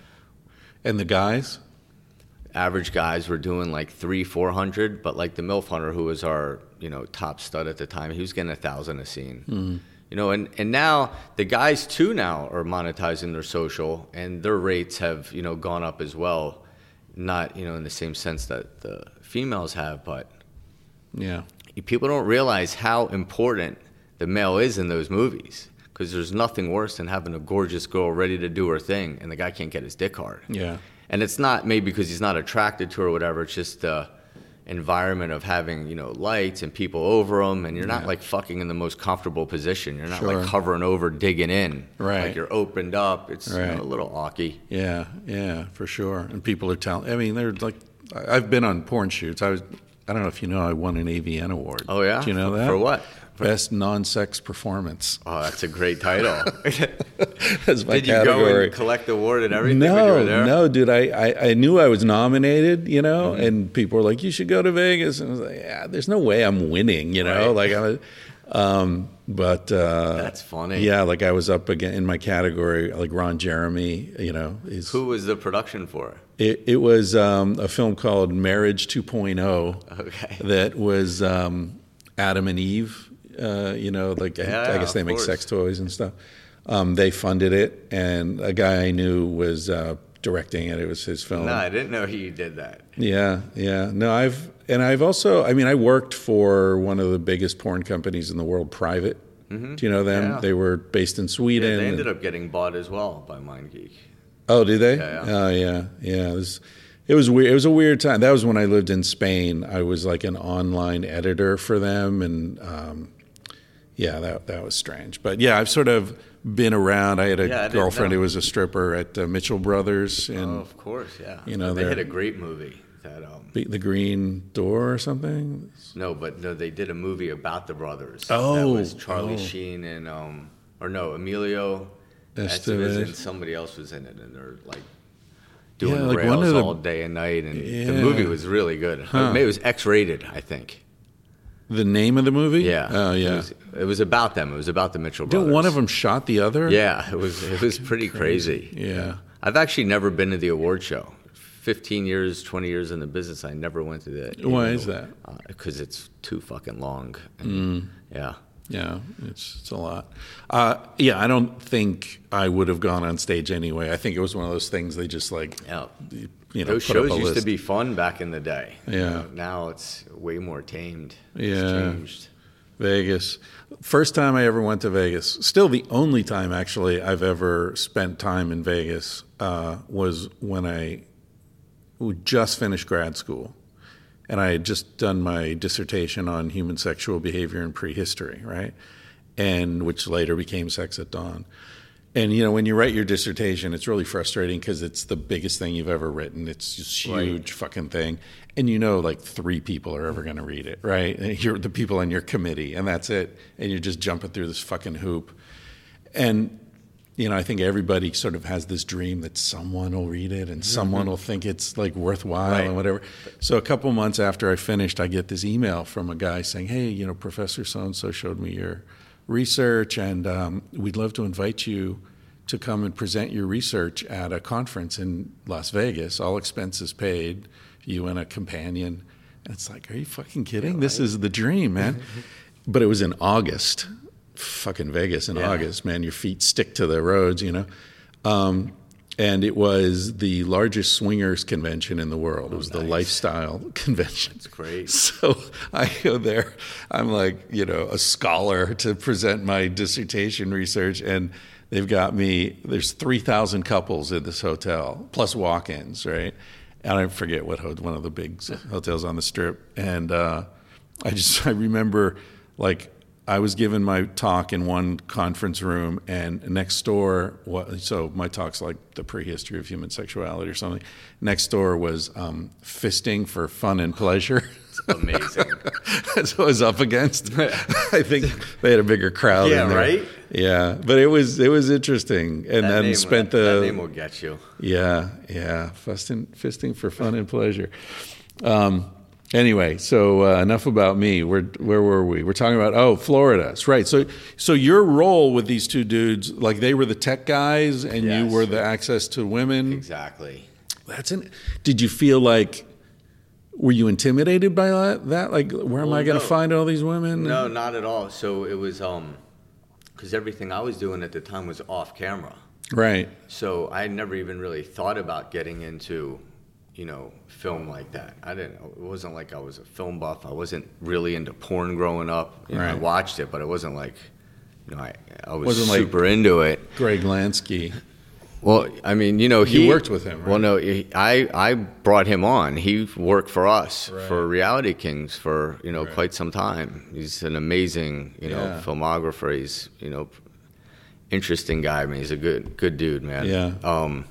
And the guys? Average guys were doing like three, four hundred, but like the MILF Hunter, who was our you know top stud at the time, he was getting a thousand a scene. Mm-hmm. You know, and, and now the guys too now are monetizing their social, and their rates have you know gone up as well. Not you know in the same sense that the females have, but Yeah. people don't realize how important the male is in those movies. Because there's nothing worse than having a gorgeous girl ready to do her thing, and the guy can't get his dick hard. Yeah. And it's not maybe because he's not attracted to her or whatever. It's just the environment of having you know lights and people over him, and you're not Yeah. like fucking in the most comfortable position. You're not Sure. like hovering over, digging in. Right. Like you're opened up. It's you know, a little awky. Yeah, yeah, for sure. And people are telling. I mean, they're like, I've been on porn shoots. I was, I don't know if you know, I won an AVN award. Oh yeah. Do you know that? For what? Best non-sex performance. Oh, that's a great title. That's my Did you go and collect the award and everything when you were No, there? no, dude. I, I, I knew I was nominated, you know, Mm-hmm. and people were like, "You should go to Vegas." And I was like, "Yeah, there's no way I'm winning," you know. Right. Like I was, um, but uh, That's funny. Yeah, like I was up again in my category, like Ron Jeremy, you know. Is, Who was the production for? It, it was um, a film called Marriage 2.0 Okay. that was um, Adam and Eve. Uh, you know, like I- Yeah, I guess they make course. sex toys and stuff. Um, they funded it, and a guy I knew was uh, directing it. It was his film. No, I didn't know he did that. Yeah, yeah. No, I've and I've also. I mean, I worked for one of the biggest porn companies in the world, Private. Do you know them? Mm-hmm. Yeah. They were based in Yeah, Sweden. they and- ended up getting bought as well by MindGeek. Oh, did they? Yeah, yeah. Oh, yeah, yeah. It was, it was weird. It was a weird time. That was when I lived in Spain. I was like an online editor for them, and um, yeah, that that was strange. But yeah, I've sort of been around. I had a Yeah, I girlfriend who was a stripper at uh, Mitchell Brothers in Oh, of course, yeah. you know, they had a great movie. That um, the, the Green Door or something. no, but no, they did a movie about the brothers. Oh, that was Charlie oh. Sheen and um, or no, Emilio Estevez. Estevez and somebody else was in it, and they're like doing Yeah, like rails the- all day and night, and Yeah. the movie was really good. Huh. Maybe it was X-rated, I think. The name of the movie? Yeah. Oh yeah. It was about them. It was about the Mitchell brothers. Did one of them shot the other? Yeah, it was. It was pretty crazy. Yeah. I've actually never been to the award show. 15 years, 20 years in the business, I never went to the. Why is that? Because it's too fucking long. Mm. Yeah. Yeah, it's it's a lot. Uh, yeah, I don't think I would have gone on stage anyway. I think it was one of those things they just like, Yeah. you know, Those shows used to be fun back in the day. You Yeah. know, now it's way more tamed. It's Yeah. changed. Vegas. First time I ever went to Vegas. Still the only time actually I've ever spent time in Vegas uh, was when I just finished grad school. And I had just done my dissertation on human sexual behavior in prehistory, right? And which later became Sex at Dawn. And you know, when you write your dissertation, it's really frustrating because it's the biggest thing you've ever written. It's just Right. huge fucking thing, and you know, like three people are ever going to read it, right? And you're the people on your committee, and that's it. And you're just jumping through this fucking hoop. And you know, I think everybody sort of has this dream that someone will read it and someone will think it's like worthwhile Right. and whatever. So a couple months after I finished, I get this email from a guy saying, "Hey, you know, Professor so and so showed me your research, and um, we'd love to invite you to come and present your research at a conference in Las Vegas, all expenses paid, you and a companion." And it's like, are you fucking kidding? This is the dream, man. but it was in August, fucking Vegas in Yeah. August, man. Your feet stick to the roads, you know. Um, and it was the largest swingers convention in the world. It was the lifestyle convention. That's great. So I go there. I'm like, you know, a scholar to present my dissertation research, and they've got me. There's 3,000 couples in this hotel, plus walk-ins, right? And I forget what one of the big hotels on the strip. And uh, I just I remember like I was given my talk in one conference room, and next door, so my talk's like the prehistory of human sexuality or something. Next door was um, fisting for fun and pleasure. Amazing. That's what I was up against. I think they had a bigger crowd. Yeah, right? Yeah, but it was it was interesting, and That then spent that, the that name will get you. yeah, yeah, fisting, fisting for fun and pleasure. Um, anyway, so uh, enough about me. Where where were we? We're talking about oh, Florida. That's right. So so your role with these two dudes, like they were the tech guys, and you were the access to women. Exactly. That's an. Did you feel like? Were you intimidated by that? that? Like, where am I Well, going no. to find all these women? No, not at all. So it was um, because everything I was doing at the time was off camera. Right. So I never even really thought about getting into, you know, film like that. I didn't. It wasn't like I was a film buff. I wasn't really into porn growing up. You know, I watched it, but it wasn't like, you know, I I was Wasn't like- super into it. Greg Lansky. Well, I mean, you know, You he worked with him, right? Well, no, he, I I brought him on. He worked for us Right. for Reality Kings for you know Right. quite some time. He's an amazing you know Yeah. filmographer. He's you know interesting guy. I mean, he's a good good dude, man. Yeah. Um,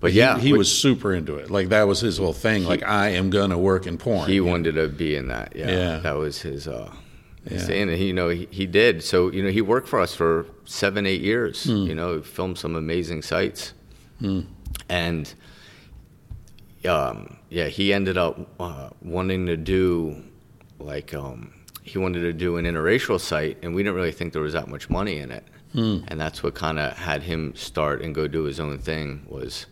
but He- yeah, he, was super into it. Like that was his whole thing. like I am gonna work in porn. He wanted to be in that. Yeah, Yeah. that was his. Uh, his Yeah. and he, you know, he, he did. So you know, he worked for us for seven, eight years. Hmm. You know, filmed some amazing sites, and um, yeah, he ended up uh, wanting to do like um, he wanted to do an interracial site, and we didn't really think there was that much money in it. Hmm. And that's what kind of had him start and go do his own thing. Was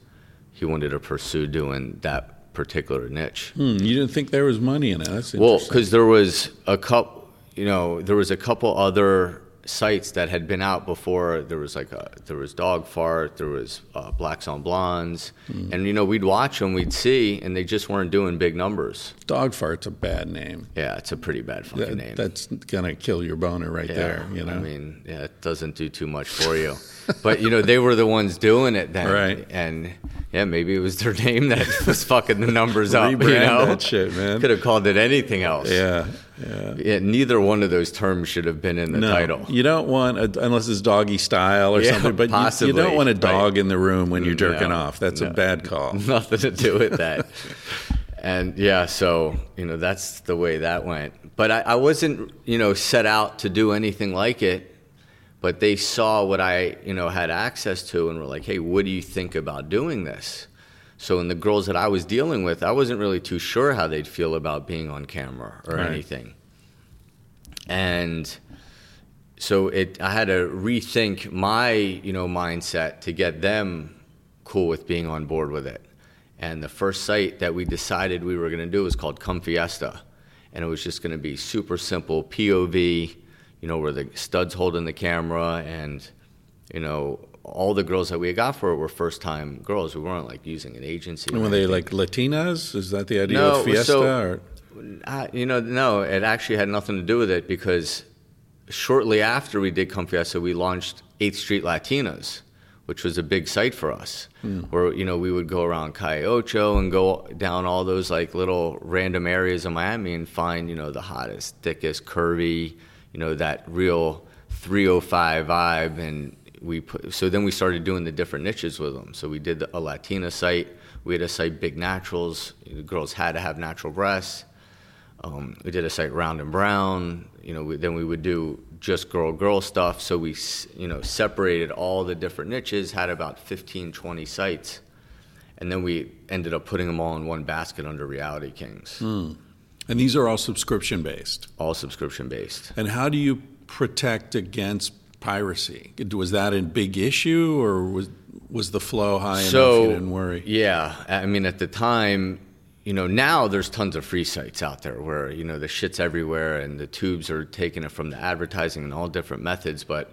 he wanted to pursue doing that particular niche? Hmm, you didn't think there was money in it. That's Well, because there was a couple, you know, there was a couple other sites that had been out before. There was like a, there was Dog Fart, there was uh, Blacks on Blondes, Hmm. and you know, we'd watch them, we'd see, and they just weren't doing big numbers. dog fart's a bad name. Yeah, it's a pretty bad fucking That- name. That's gonna kill your boner right yeah, there. You know. I mean, yeah, it doesn't do too much for you. but you know, they were the ones doing it then, Right. And yeah, maybe it was their name that was fucking the numbers up. You know? that shit, man. Could have called it anything else. Yeah, yeah. Yeah, neither one of those terms should have been in the No, title. you don't want a, unless it's doggy style or Yeah, something. But you- you, don't want a right. dog in the room when you're mm, jerking No, off. That's a bad call. Nothing to do with that. and yeah, so you know that's the way that went. But I, I wasn't you know set out to do anything like it. But they saw what I you know had access to and were like, hey, what do you think about doing this? So in the girls that I was dealing with, I wasn't really too sure how they'd feel about being on camera or Right. anything. And so it I had to rethink my you know mindset to get them cool with being on board with it. And the first site that we decided we were going to do was called Cum Fiesta, and it was just going to be super simple POV, you know, where the studs holding the camera, and you know all the girls that we got for it were first time girls. We weren't like using an agency. And were they like Latinas? Is that the idea No, of Fiesta? so- or? Uh, you know, no, it actually had nothing to do with it because shortly after we did Cum Fiesta, we launched 8th Street Latinas, which was a big site for us. Where, you know, we would go around Calle Ocho and go down all those like little random areas of Miami and find, you know, the hottest, thickest, curvy, you know, that real 305 vibe. And we put, so then we started doing the different niches with them. So we did a Latina site. We had a site, Big Naturals. The girls had to have natural breasts. Um, we did a site round and brown. You know, we, then we would do just girl girl stuff. So we, you know, separated all the different niches. Had about 15, 20 sites, and then we ended up putting them all in one basket under Reality Kings, And these are all subscription based. all subscription based. And how do you protect against piracy? Was that a big issue, or was was the flow high enough so you didn't worry? Yeah, I mean, at the time, you know, now there's tons of free sites out there where you know the shit's everywhere and the tubes are taking it from the advertising and all different methods, but.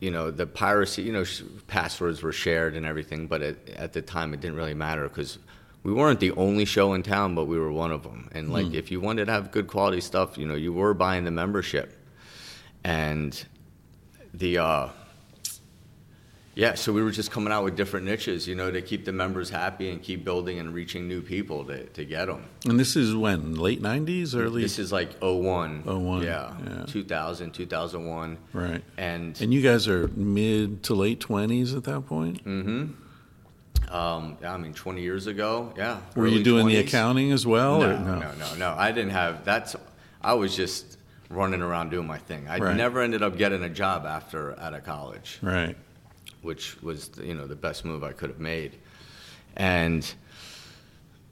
You know the piracy. You know, sh- passwords were shared and everything, but at, at the time it didn't really matter because we weren't the only show in town, but we were one of them. And like, hmm. if you wanted to have good quality stuff, you know, you were buying the membership, and the uh, yeah, so we were just coming out with different niches, you know, to keep the members happy and keep building and reaching new people to, to get them. And this is when late '90s, early This is like 01. 01, Yeah. yeah. 2000, 2001. right. And, And you guys are mid to late 20s at that point. um, I mean, 20 years ago, yeah. Were you doing the accounting as well? No, or no, no, no, I didn't have, that's, I was just running around doing my thing. I Right. never ended up getting a job after out of college. Right. which was you know the best move I could have made. And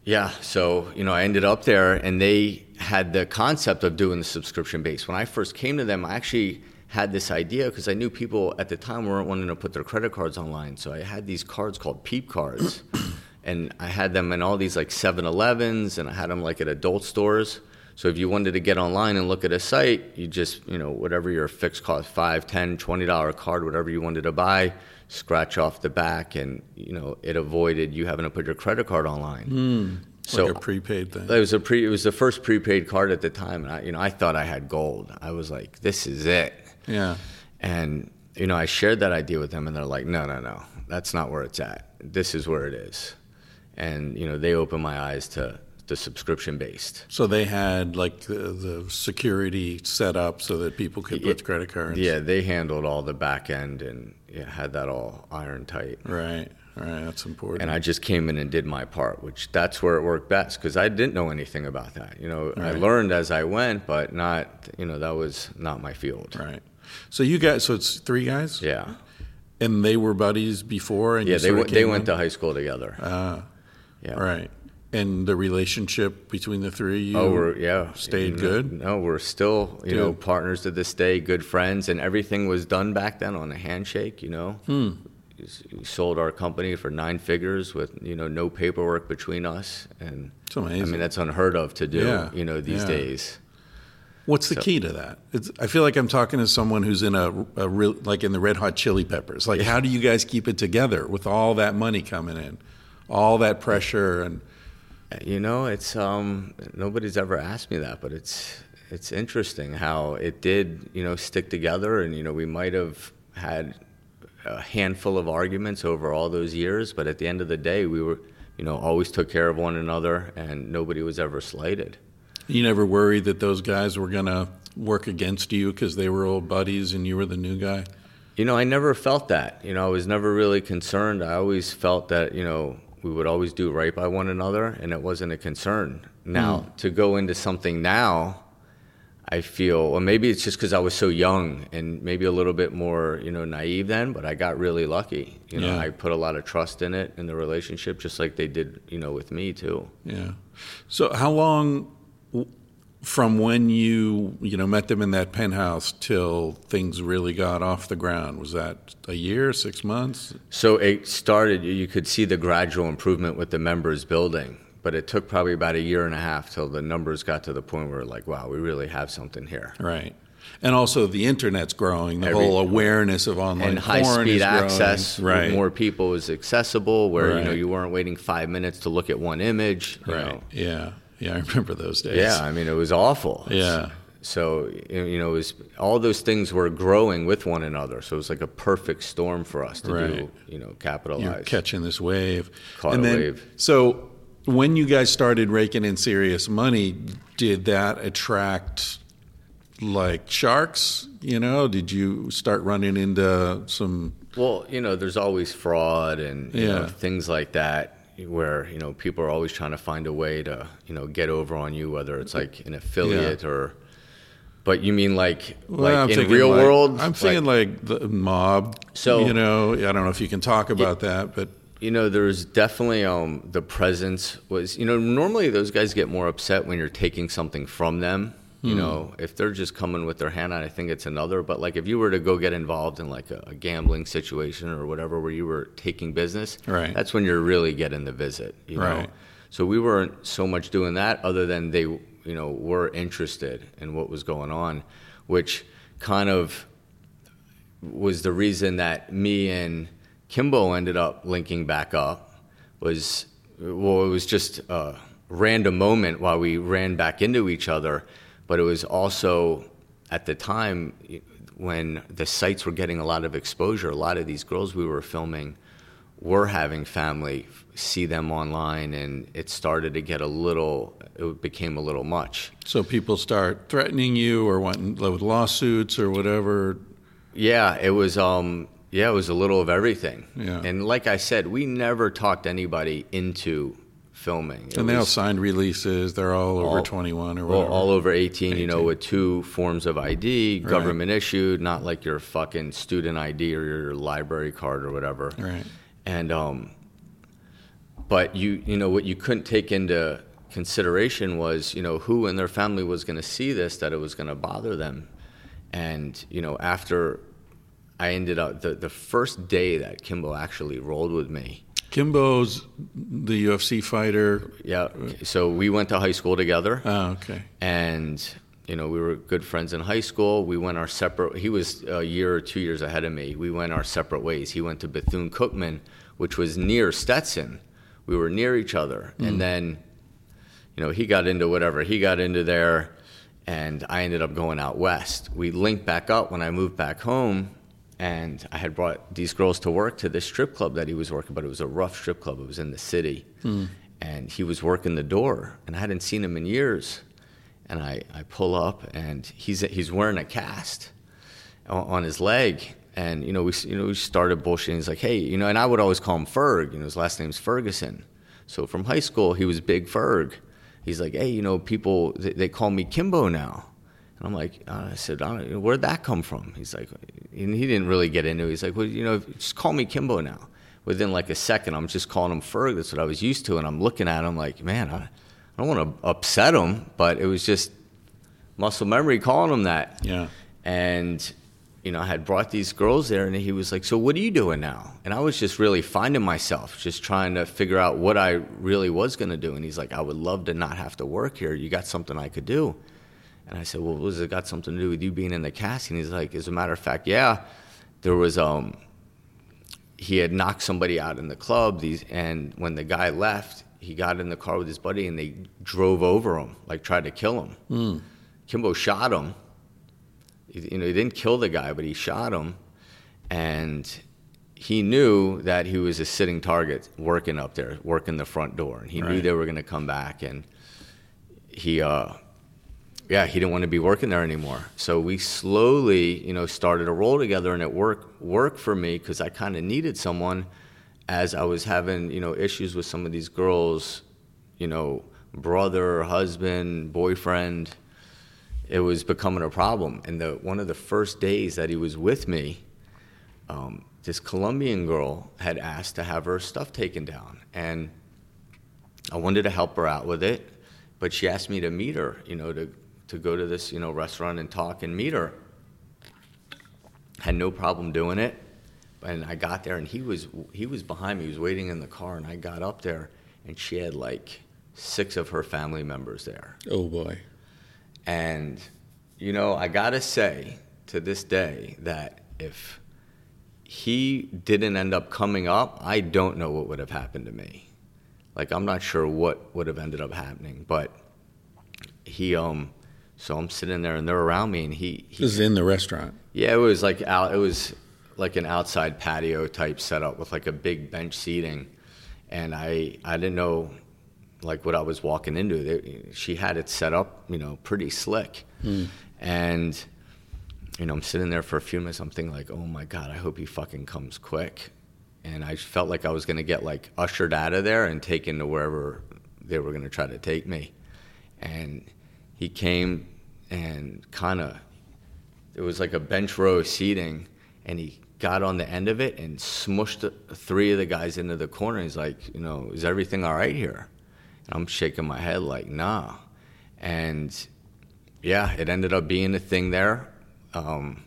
yeah, so you know I ended up there, and they had the concept of doing the subscription base. When I first came to them, I actually had this idea because I knew people at the time weren't wanting to put their credit cards online. So I had these cards called Peep cards, and I had them in all these like 7-Elevens, and I had them like at adult stores. So if you wanted to get online and look at a site, you just, you know, whatever your fixed cost, five, ten, twenty dollar card, whatever you wanted to buy, scratch off the back, and you know, it avoided you having to put your credit card online. Hmm. So like a prepaid thing. it was a pre. It was the first prepaid card at the time, and I, you know, I thought I had gold. I was like, "This is it." yeah. And you know, I shared that idea with them, and they're like, "No, no, no, that's not where it's at. This is where it is." And you know, they opened my eyes to the subscription based. So they had like the, the security set up so that people could put credit cards. Yeah, they handled all the back end and yeah, had that all iron tight. Right. Right. That's important. And I just came in and did my part, which that's where it worked best because I didn't know anything about that. You know, I learned as I went, but not, you know, that was not my field. right. So you guys. So it's three guys. Yeah. And they were buddies before. And Yeah, they, went. they went to high school together. Ah. yeah. Right. And the relationship between the three of you. Oh, we're yeah stayed No- good? No, we're still you know partners to this day, good friends, and everything was done back then on a handshake. You know, Hmm. we sold our company for nine figures with you know no paperwork between us, and It's amazing. I mean that's unheard of to do. Yeah, You know these yeah. days. What's the key to that? It's, I feel like I'm talking to someone who's in a, a real, like in the Red Hot Chili Peppers. Like, how do you guys keep it together with all that money coming in, all that pressure, and You know, it's um nobody's ever asked me that, but it's it's interesting how it did, you know, stick together and you know, we might have had a handful of arguments over all those years, but at the end of the day, we were, you know, always took care of one another, and nobody was ever slighted. You never worried that those guys were going to work against you because they were old buddies and you were the new guy? You know, I never felt that. You know, I was never really concerned. I always felt that, you know, we would always do right by one another, and it wasn't a concern. Now, Mm. to go into something now, I feel, or maybe it's just because I was so young and maybe a little bit more, you know, naive then, but I got really lucky. You know, Yeah. I put a lot of trust in it, in the relationship, just like they did, you know, with me too. Yeah. So how long from when you you know met them in that penthouse till things really got off the ground was that a year, six months? So it started, you could see the gradual improvement with the members building, but it took probably about a year and a half till the numbers got to the point where, like, wow, we really have something here. Right. And also the internet's growing. The Every- whole awareness of online and high speed access Right. more people is accessible where you know you weren't waiting five minutes to look at one image Right. know. Yeah. Yeah. I remember those days. yeah i mean it was awful Yeah. so you know it was all those things were growing with one another so it was like a perfect storm for us to Right. do you know You're capitalize catching this wave. Caught and a then, wave. So when you guys started raking in serious money, did that attract like sharks? You know, did you start running into some? Well, you know, there's always fraud and you know, things like that where, you know, people are always trying to find a way to, you know, get over on you, whether it's like an affiliate or. But you mean like Well, like I'm in real like- world? I'm thinking like, the mob. So- you know, I don't know if you can talk about that, but you know, there's definitely um, the presence was. You know, normally those guys get more upset when you're taking something from them. Hmm. You know, if they're just coming with their hand out, I think it's another. But like if you were to go get involved in like a, a gambling situation or whatever, where you were taking business, Right. That's when you're really getting the visit. You know, Right. so we weren't so much doing that, other than they, you know, were interested in what was going on, which kind of was the reason that me and Kimbo ended up linking back up was well it was just a random moment while we ran back into each other but it was also at the time when the sites were getting a lot of exposure a lot of these girls we were filming were having family see them online and it started to get a little it became a little much so people start threatening you or wanting with lawsuits or whatever. Yeah, it was. Um, yeah, it was a little of everything. Yeah. And like I said, we never talked anybody into filming. It And they all signed releases. They're all over 21 or all, whatever. all over 18, you know, with two forms of ID, government issued, not like your fucking student ID or your library card or whatever. Right. And um, but you you know what you couldn't take into consideration was you know who in their family was going to see this that it was going to bother them, and you know after I ended up the the first day that Kimbo actually rolled with me. Kimbo's the UFC fighter. Yeah, so we went to high school together. Oh, okay. and you know we were good friends in high school. We went our separate he was a year or two years ahead of me. We went our separate ways. He went to bethune-cookman which was near stetson. We were near each other. Hmm. And then you know he got into whatever he got into there and i ended up going out west. We linked back up when i moved back home and i had brought these girls to work to this strip club that he was working but it was a rough strip club. It was in the city. Hmm. And he was working the door and i hadn't seen him in years. And I, I pull up and he's he's wearing a cast on, on his leg. And you know we you know we started bullshitting. He's like hey you know and I would always call him Ferg you know his last name's Ferguson. So from high school he was Big Ferg. He's like hey you know people they, they call me Kimbo now and I'm like uh, I said I don't, where'd that come from he's like and he didn't really get into it he's like well you know just call me Kimbo now within like a second I'm just calling him Ferg that's what I was used to and I'm looking at him like man I I don't want to upset him, but it was just muscle memory calling him that. Yeah. And, you know, I had brought these girls there, and he was like, So what are you doing now? And I was just really finding myself, just trying to figure out what I really was going to do. And he's like, I would love to not have to work here. You got something I could do. And I said, Well, was it got something to do with you being in the cast? And he's like, As a matter of fact, yeah. There was, um, he had knocked somebody out in the club, these, and when the guy left, he got in the car with his buddy and they drove over him, like tried to kill him. Kimbo shot him. You know, he didn't kill the guy, but he shot him. And he knew that he was a sitting target working up there, working the front door, and he knew they were going to come back, and he, uh, yeah, he didn't want to be working there anymore. So we slowly, you know, started a roll together, and it worked worked for me because I kind of needed someone as I was having, you know, issues with some of these girls, you know, brother, husband, boyfriend. It was becoming a problem, and the one of the first days that he was with me um, this Colombian girl had asked to have her stuff taken down, and I wanted to help her out with it, but she asked me to meet her, you know, to to go to this, you know, restaurant and talk and meet her. Had no problem doing it, and I got there, and he was he was behind me, he was waiting in the car, and I got up there, and she had like six of her family members there. Oh boy. And, you know, I gotta say to this day that if he didn't end up coming up, I don't know what would have happened to me. Like, I'm not sure what would have ended up happening, but he, um, so I'm sitting there and they're around me and he, he This is in the restaurant. yeah, it was like out. It was like an outside patio type setup with like a big bench seating, and I I didn't know like what I was walking into. They, she had it set up, you know, pretty slick, hmm. and you know I'm sitting there for a few minutes. I'm thinking like, oh my god, I hope he fucking comes quick, and I felt like I was gonna get like ushered out of there and taken to wherever they were gonna try to take me, and he came and kind of it was like a bench row seating, and he got on the end of it and smushed three of the guys into the corner. He's like, you know, is everything all right here? And I'm shaking my head like, nah. And yeah, it ended up being a thing there, um,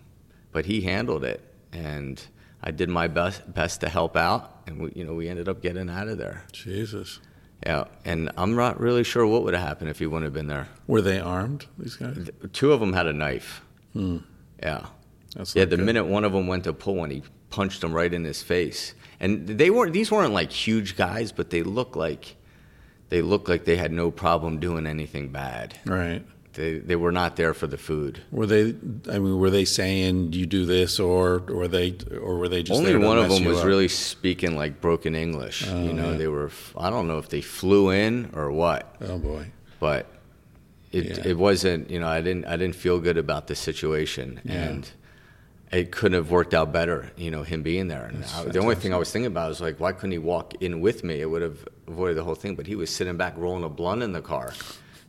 but he handled it, and I did my best best to help out, and we, you know, we ended up getting out of there. Jesus. Yeah, and I'm not really sure what would have happened if he wouldn't have been there. Were they armed? These guys. Two of them had a knife. Hmm. Yeah. That's Yeah, the good. minute one of them went to pull one, he punched him right in his face. And they weren't; these weren't like huge guys, but they looked like they looked like they had no problem doing anything bad. Right. They they were not there for the food. Were they? I mean, were they saying you do this, or or were they, or were they just Only one of them was up? really speaking like broken English. Oh, you know, yeah. they were. I don't know if they flew in or what, Oh boy. but it Yeah. it wasn't. You know, I didn't I didn't feel good about the situation, Yeah. and it couldn't have worked out better. You know, him being there. And I, the only thing I was thinking about was like, why couldn't he walk in with me? It would have avoided the whole thing. But he was sitting back rolling a blunt in the car.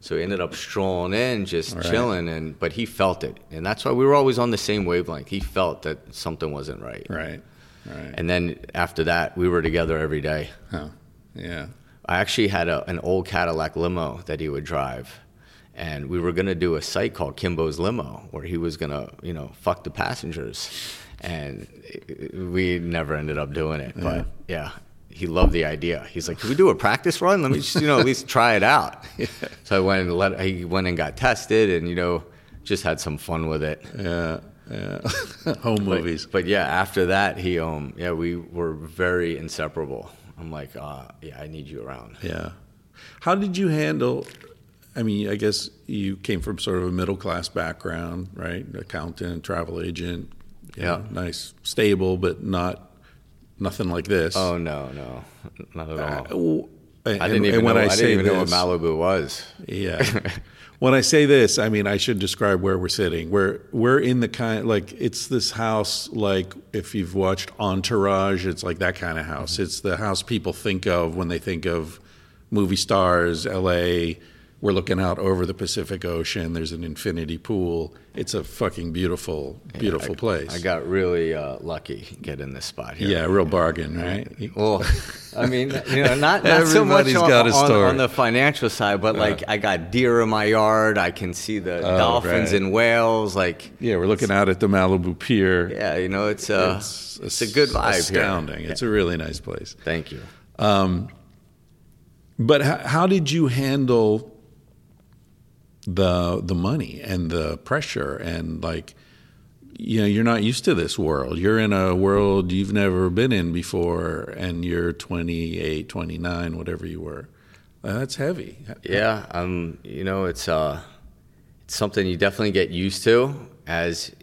So he ended up strolling in, just Right. chilling, and but he felt it, and that's why we were always on the same wavelength. He felt that something wasn't right, Right. Right. and then after that, we were together every day. Huh. Yeah. I actually had a, an old Cadillac limo that he would drive, and we were gonna do a site called Kimbo's Limo, where he was gonna, you know, fuck the passengers, and we never ended up doing it. But yeah, he loved the idea. He's like, "Can we do a practice run? Let me just, you know, at least try it out." So I went and let he went and got tested, and you know, just had some fun with it. Yeah. Yeah. Home But- movies. But yeah, after that, he um yeah we were very inseparable. I'm like, uh, yeah, I need you around. Yeah. How did you handle? I mean, I guess you came from sort of a middle class background, right? Accountant, travel agent. Yeah. know, nice, stable, but not nothing like this. Oh no, no, not at all. Uh, w- and- I didn't even when know. I I, didn't even know what this- Malibu was. Yeah. when I say this, I mean I should describe where we're sitting. We're we're in the kind like it's this house like if you've watched Entourage, it's like that kind of house. It's the house people think of when they think of movie stars, LA. We're looking out over the Pacific Ocean. There's an infinity pool. It's a fucking beautiful, beautiful I, place. I got really uh, lucky getting this spot here. yeah, real bargain, right? Well, I mean, you know, not, not so much on, got a on- on the financial side, but like I got deer in my yard. I can see the Oh, dolphins right. and whales. Like, Yeah, we're looking out at the Malibu Pier. yeah, you know, it's uh, it's, a good vibe astounding. here. It's a really nice place. Thank you. Um, But how, how did you handle the the money and the pressure and like you know you're not used to this world. You're in a world you've never been in before and you're 28, 29, whatever you were. That's heavy. Yeah, um, you know, it's uh, it's something you definitely get used to as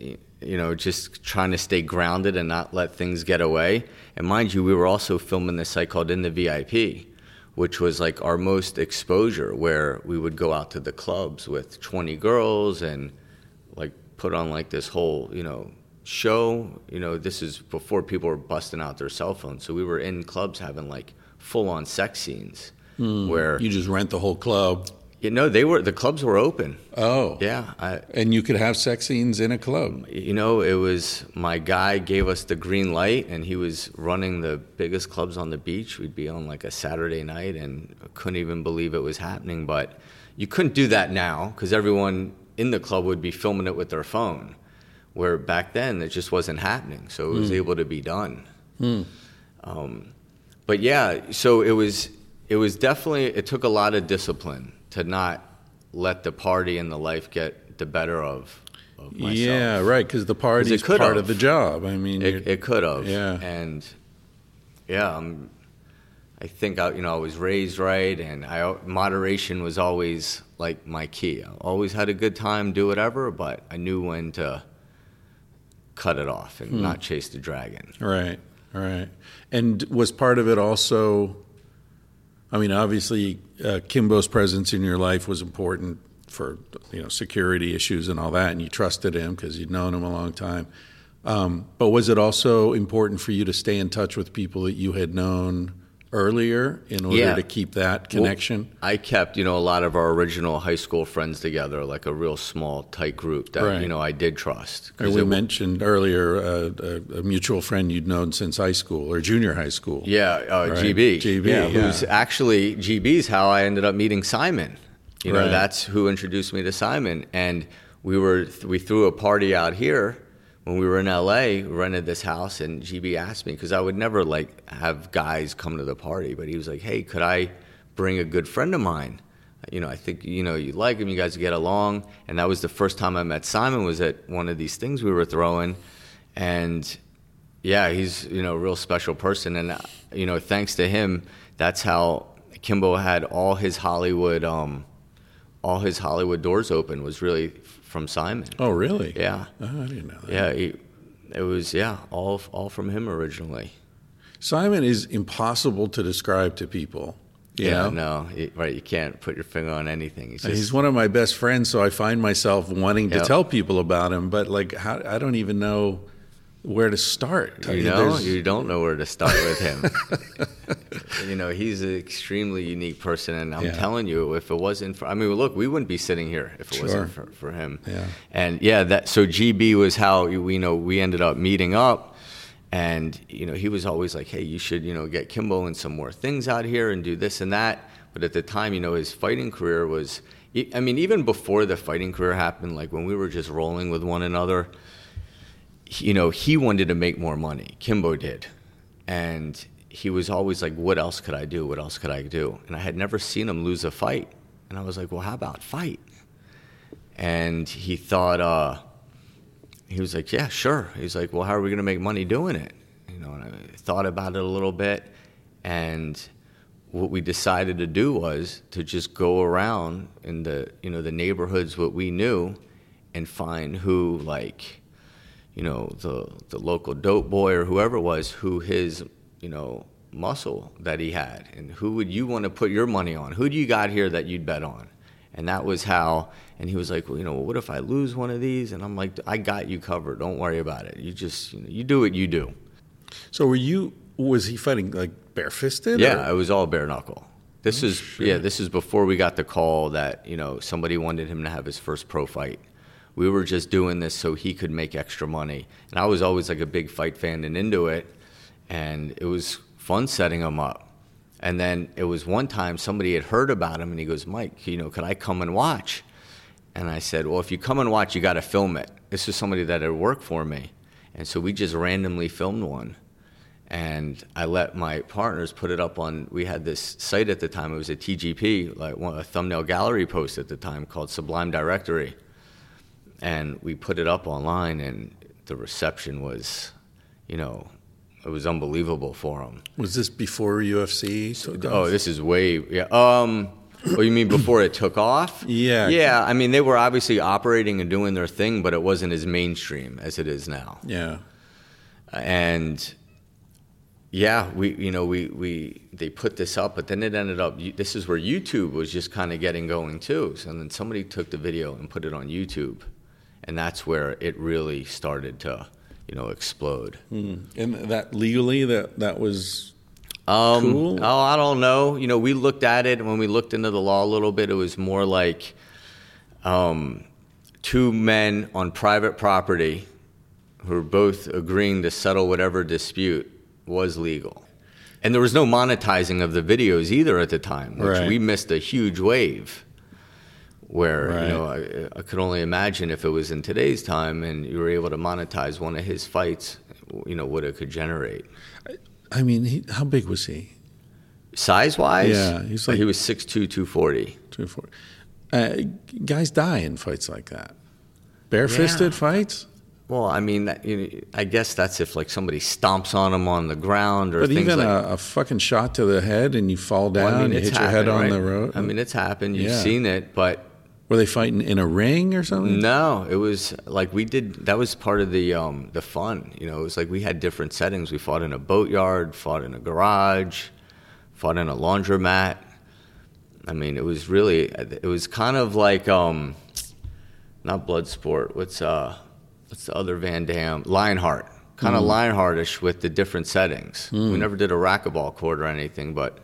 you know, just trying to stay grounded and not let things get away. And mind you, we were also filming this site called In the VIP, which was like our most exposure, where we would go out to the clubs with 20 girls and like put on like this whole, you know, show. You know, this is before people were busting out their cell phones. So we were in clubs having like full on sex scenes hmm. where, You just rent the whole club. You know, they were, the clubs were open. Oh. Yeah. I, And you could have sex scenes in a club. you know, it was my guy gave us the green light, and he was running the biggest clubs on the beach. We'd be on like a Saturday night, and couldn't even believe it was happening. But you couldn't do that now because everyone in the club would be filming it with their phone. Where back then it just wasn't happening, so it was able to be done. Um, but yeah, so it was it was definitely it took a lot of discipline to not let the party and the life get the better of, of myself. Yeah, right. Because the party could part of the job. I mean, It, it could have. Yeah. And yeah, um, I think I, you know I was raised right, and I moderation was always like my key. I always had a good time, do whatever, but I knew when to cut it off and Hmm. not chase the dragon. Right, right. And was part of it also? I mean, obviously, uh, Kimbo's presence in your life was important for you know security issues and all that, and you trusted him because you'd known him a long time. Um, but was it also important for you to stay in touch with people that you had known earlier in order Yeah. to keep that Well, connection? I kept, you know, a lot of our original high school friends together, like a real small, tight group that, Right. you know, I did trust. We it- mentioned earlier uh, a, a mutual friend you'd known since high school or junior high school. Yeah, uh, Right. GB. GB, yeah, yeah. Who's actually GB's how I ended up meeting Simon. You know, Right. that's who introduced me to Simon. And we were we threw a party out here when we were in LA. Rented this house, and GB asked me because I would never like have guys come to the party, but he was like, "Hey, could I bring a good friend of mine?" You know, I think you know you like him. You guys get along, and that was the first time I met Simon. Was at one of these things we were throwing, and yeah, he's you know a real special person, and you know thanks to him, that's how Kimbo had all his Hollywood, um, all his Hollywood doors open was really from Simon. Oh, really? Yeah, Oh, I didn't know that. yeah, he, it was yeah, all all from him originally. Simon is impossible to describe to people. Yeah, know? no, you- right, you can't put your finger on anything. He's just He's one of my best friends, so I find myself wanting to tell people about him, but like, how, I don't even know where to start. I You mean, know, there's- you don't know where to start with him. you know, he's an extremely unique person, and I'm Yeah. telling you, if it wasn't for, I mean, look, we wouldn't be sitting here if it Sure. wasn't for, for him. Yeah. And yeah, that so GB was how we you know we ended up meeting up, and you know he was always like, hey, you should you know get Kimbo and some more things out here and do this and that. But at the time, you know, his fighting career was. I mean, even before the fighting career happened, like when we were just rolling with one another, you know, he wanted to make more money. Kimbo did. And he was always like, what else could I do? What else could I do? And I had never seen him lose a fight. And I was like, well, how about fight? And he thought, uh, he was like, yeah, sure. He's like, well, how are we going to make money doing it? You know, and I thought about it a little bit. And what we decided to do was to just go around in the, you know, the neighborhoods what we knew and find who, like, you know, the the local dope boy or whoever it was, who his, you know, muscle that he had, and who would you want to put your money on? Who do you got here that you'd bet on? And that was how. And he was like, well, you know, what if I lose one of these? And I'm like, I got you covered. Don't worry about it. You just, you know, you do what you do. So were you? Was he fighting like barefisted? Yeah, or- it was all bare knuckle. This oh, is yeah, this is before we got the call that you know somebody wanted him to have his first pro fight. We were just doing this so he could make extra money, and I was always like a big fight fan and into it, and it was fun setting him up. And then it was one time somebody had heard about him, and he goes, "Mike, you know, could I come and watch?" And I said, "Well, if you come and watch, you got to film it." This is somebody that had worked for me, and so we just randomly filmed one and I let my partners put it up on. We had this site at the time. It was a TGP, like a thumbnail gallery post at the time called Sublime Directory, and we put it up online, and the reception was, you know, it was unbelievable for them. Was this before UFC? So Oh, this is way yeah. Um, Oh, you mean before it took off? Yeah. Yeah, I mean, they were obviously operating and doing their thing, but it wasn't as mainstream as it is now. Yeah. And yeah, we you know we we they put this up, but then it ended up. This is where YouTube was just kind of getting going too. So then somebody took the video and put it on YouTube, and that's where it really started to you know explode. Mm. And that legally that that was Um, Cool. Oh, I don't know. You know, we looked at it and when we looked into the law a little bit. It was more like um, two men on private property who were both agreeing to settle whatever dispute was legal. And there was no monetizing of the videos either at the time, which Right. we missed a huge wave. Where Right. you know, I, I could only imagine if it was in today's time and you were able to monetize one of his fights, you know, what it could generate. I mean, he, how big was he? Size wise, Yeah, he's like- he was 6'2", 240. Two four. Uh, guys die in fights like that. Barefisted Yeah. fights. Well, I mean, that, you know, I guess that's if like somebody stomps on him on the ground or But things even like. a, a fucking shot to the head and you fall down, Well, I mean, you it's hit your head on happened, the road. I mean, it's happened. You've Yeah. seen it, but were they fighting in a ring or something? no, it was like we did. That was part of the um, the fun. You know, it was like we had different settings. We fought in a boatyard, fought in a garage, fought in a laundromat. I mean, it was really. It was kind of like um, not blood sport. What's uh, what's the other Van Damme? Lionheart. Kind of Lionheartish with the different settings. We never did a racquetball court or anything, but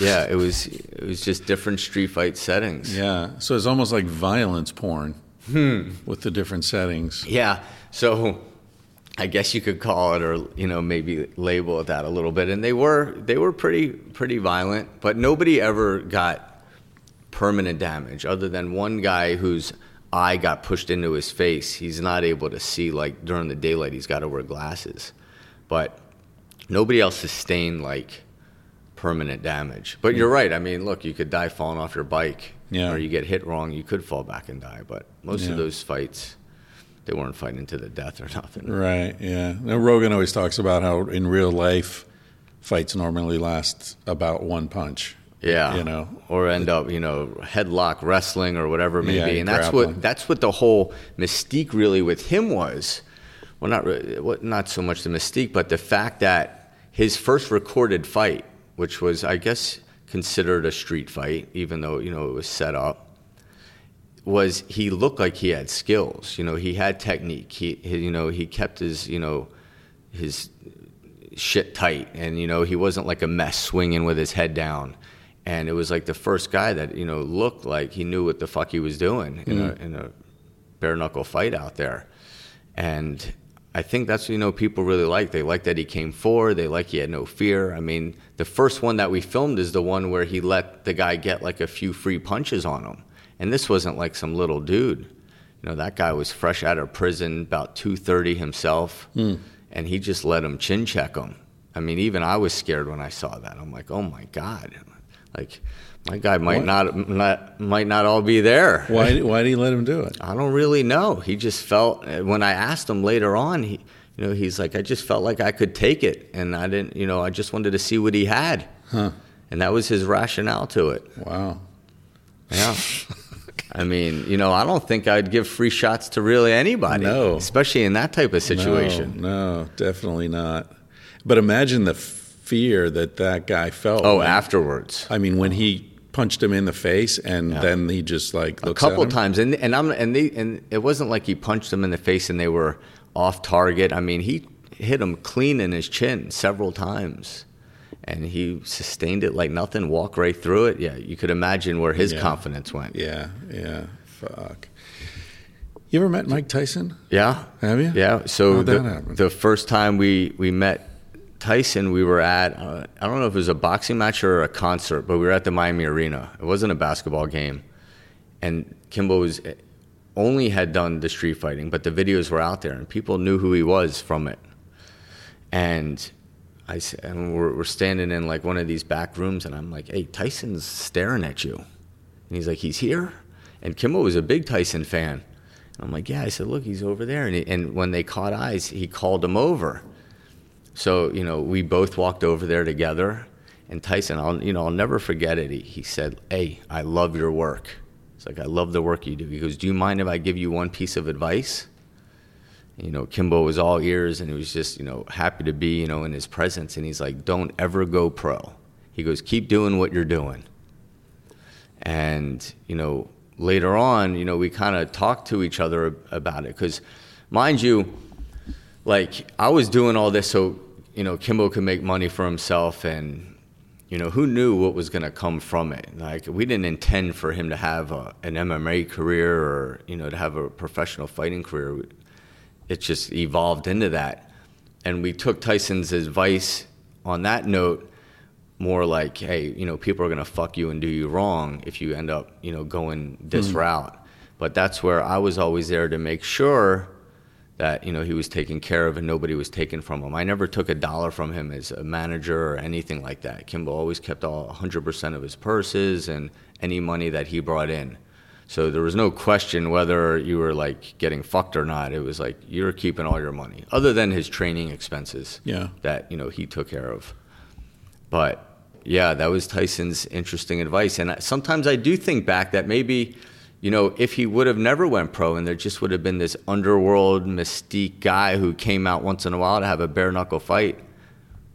yeah, it was it was just different street fight settings. Yeah. So it's almost like violence porn Hmm. with the different settings. Yeah. So I guess you could call it or you know maybe label it that a little bit. And they were they were pretty pretty violent, but nobody ever got permanent damage other than one guy whose eye got pushed into his face. He's not able to see like during the daylight. He's got to wear glasses. But nobody else sustained like permanent damage. But you're right. I mean, look, you could die falling off your bike Yeah. or you get hit wrong, you could fall back and die. But most Yeah. of those fights, they weren't fighting to the death or nothing. Right. Yeah. Now, Rogan always talks about how in real life, fights normally last about one punch. Yeah, You know. or end up, you know, headlock wrestling or whatever it may Yeah, be, and that's what that's what the whole mystique really with him was. Well, not really, what, not so much the mystique, but the fact that his first recorded fight, which was, I guess, considered a street fight, even though you know it was set up, was he looked like he had skills. You know, he had technique. He, he you know, he kept his, you know, his shit tight and you know he wasn't like a mess swinging with his head down and it was like the first guy that you know looked like he knew what the fuck he was doing in, a, mm-hmm. in a bare knuckle fight out there and i think that's what you know people really like. They like that he came forward. They like he had no fear. I mean the first one that we filmed is the one where he let the guy get like a few free punches on him. And this wasn't like some little dude. You know that guy was fresh out of prison about 230 himself. Hmm. And he just let him chin check him. I mean even i was scared when i saw that. I'm like oh my god. Like my guy might What? not, not might not all be there Why, why did he let him do it? I don't really know. He just felt when I asked him later on, he you know, he's like I just felt like I could take it and I didn't, you know, I just wanted to see what he had. Huh. And that was his rationale to it. Wow. Yeah. I mean, you know, I don't think I'd give free shots to really anybody. No. Especially in that type of situation. No, no, definitely not. But imagine the fear that that guy felt. Oh, when- afterwards. I mean, when he punched him in the face and then he just like a couple at him. times and and I'm and they and it wasn't like he punched him in the face and they were off target. I mean, he hit him clean in his chin several times. And he sustained it like nothing, walked right through it. Yeah, you could imagine where his Yeah. confidence went. Yeah, yeah. Fuck. You ever met Mike Tyson? Yeah. Have you? Yeah. So the, the first time we, we met Tyson, we were at, uh, I don't know if it was a boxing match or a concert, but we were at the Miami Arena. It wasn't a basketball game. And Kimbo was only had done the street fighting, but the videos were out there and people knew who he was from it. And I and we're, we're standing in like one of these back rooms, and I'm like, "Hey, Tyson's staring at you," and he's like, "He's here." And Kimbo was a big Tyson fan. And I'm like, "Yeah." I said, "Look, he's over there." And, he, and when they caught eyes, he called him over. So you know, we both walked over there together, And Tyson, I'll you know I'll never forget it. He, he said, "Hey, I love your work." It's like I love the work you do. He goes, "Do you mind if I give you one piece of advice?" you know, Kimbo was all ears and he was just, you know, happy to be, you know, in his presence. And he's like, don't ever go pro. He goes, keep doing what you're doing. And, you know, later on, you know, we kind of talked to each other about it. Because, mind you, like, I was doing all this so, you know, Kimbo could make money for himself. And, you know, who knew what was going to come from it? Like, we didn't intend for him to have a, an MMA career or, you know, to have a professional fighting career. It just evolved into that. And we took Tyson's advice on that note more like, hey, you know, people are going to fuck you and do you wrong if you end up, you know, going this mm route. But that's where I was always there to make sure that, you know, he was taken care of and nobody was taken from him. I never took a dollar from him as a manager or anything like that. Kimbo always kept all 100% of his purses and any money that he brought in. So there was no question whether you were like getting fucked or not. It was like you're keeping all your money, other than his training expenses. Yeah. That you know he took care of. But yeah, that was Tyson's interesting advice. And sometimes I do think back that maybe, you know, if he would have never went pro and there just would have been this underworld mystique guy who came out once in a while to have a bare knuckle fight,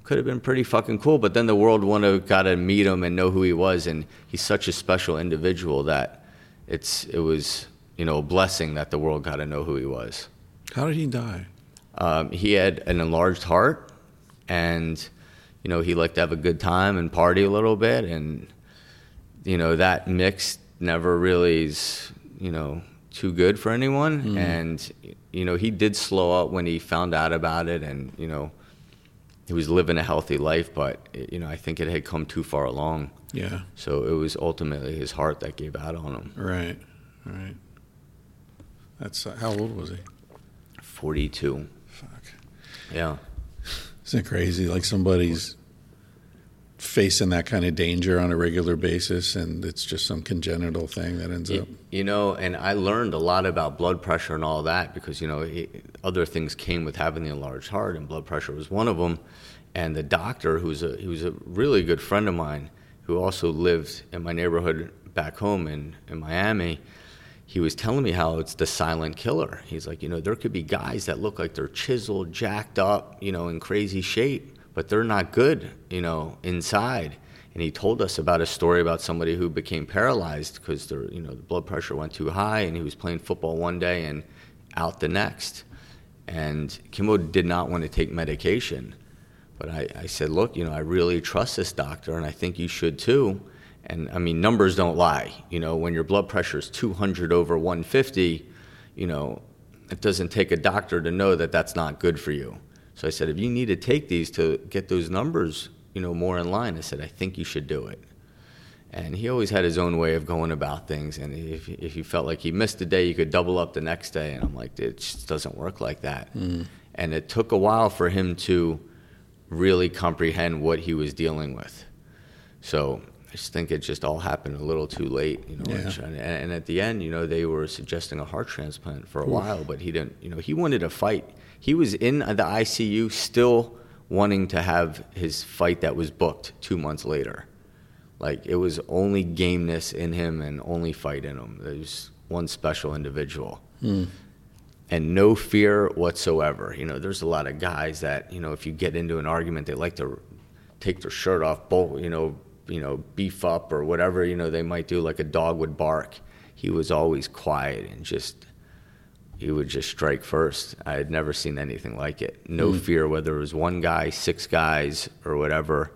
could have been pretty fucking cool. But then the world would have got to meet him and know who he was. And he's such a special individual that it's it was you know a blessing that the world got to know who he was. How did he die? Um, he had an enlarged heart and you know, he liked to have a good time and party a little bit, and you know that mix never really is, you know, too good for anyone. Mm. And you know, he did slow up when he found out about it, and you know, he was living a healthy life, but you know, I think it had come too far along. Yeah. So it was ultimately his heart that gave out on him. Right. Right. That's uh, how old was he? Forty-two. Fuck. Yeah. Isn't it crazy? Like somebody's facing that kind of danger on a regular basis, and it's just some congenital thing that ends you, up. You know, and I learned a lot about blood pressure and all that because you know other things came with having the enlarged heart, and blood pressure was one of them. And the doctor, who's a he was a really good friend of mine, who also lived in my neighborhood back home in in Miami he was telling me how it's the silent killer. He's like, you know, there could be guys that look like they're chiseled, jacked up, you know, in crazy shape, but they're not good, you know, inside. And he told us about a story about somebody who became paralyzed because their, you know, the blood pressure went too high, and he was playing football one day and out the next. And Kimbo did not want to take medication, but I, I said, look, you know, I really trust this doctor, and I think you should too and I mean, numbers don't lie. You know, when your blood pressure is 200 over 150, you know, it doesn't take a doctor to know that that's not good for you. So I said, if you need to take these to get those numbers, you know, more in line, I said, I think you should do it. And he always had his own way of going about things. And if, if he felt like he missed a day, you could double up the next day. And I'm like, it just doesn't work like that. Mm. And it took a while for him to really comprehend what he was dealing with. So I just think it just all happened a little too late, you know. Yeah. And, and, at the end, you know, they were suggesting a heart transplant for a Oof. while, but he didn't. You know, he wanted to fight. He was in the ICU, still wanting to have his fight that was booked two months later. Like it was only gameness in him and only fight in him. There's one special individual. Mm. And no fear whatsoever. You know, there's a lot of guys that, you know, if you get into an argument, they like to take their shirt off, both, you know, you know, beef up or whatever, you know, they might do like a dog would bark. He was always quiet and just, he would just strike first. I had never seen anything like it. No mm. fear, whether it was one guy, six guys, or whatever.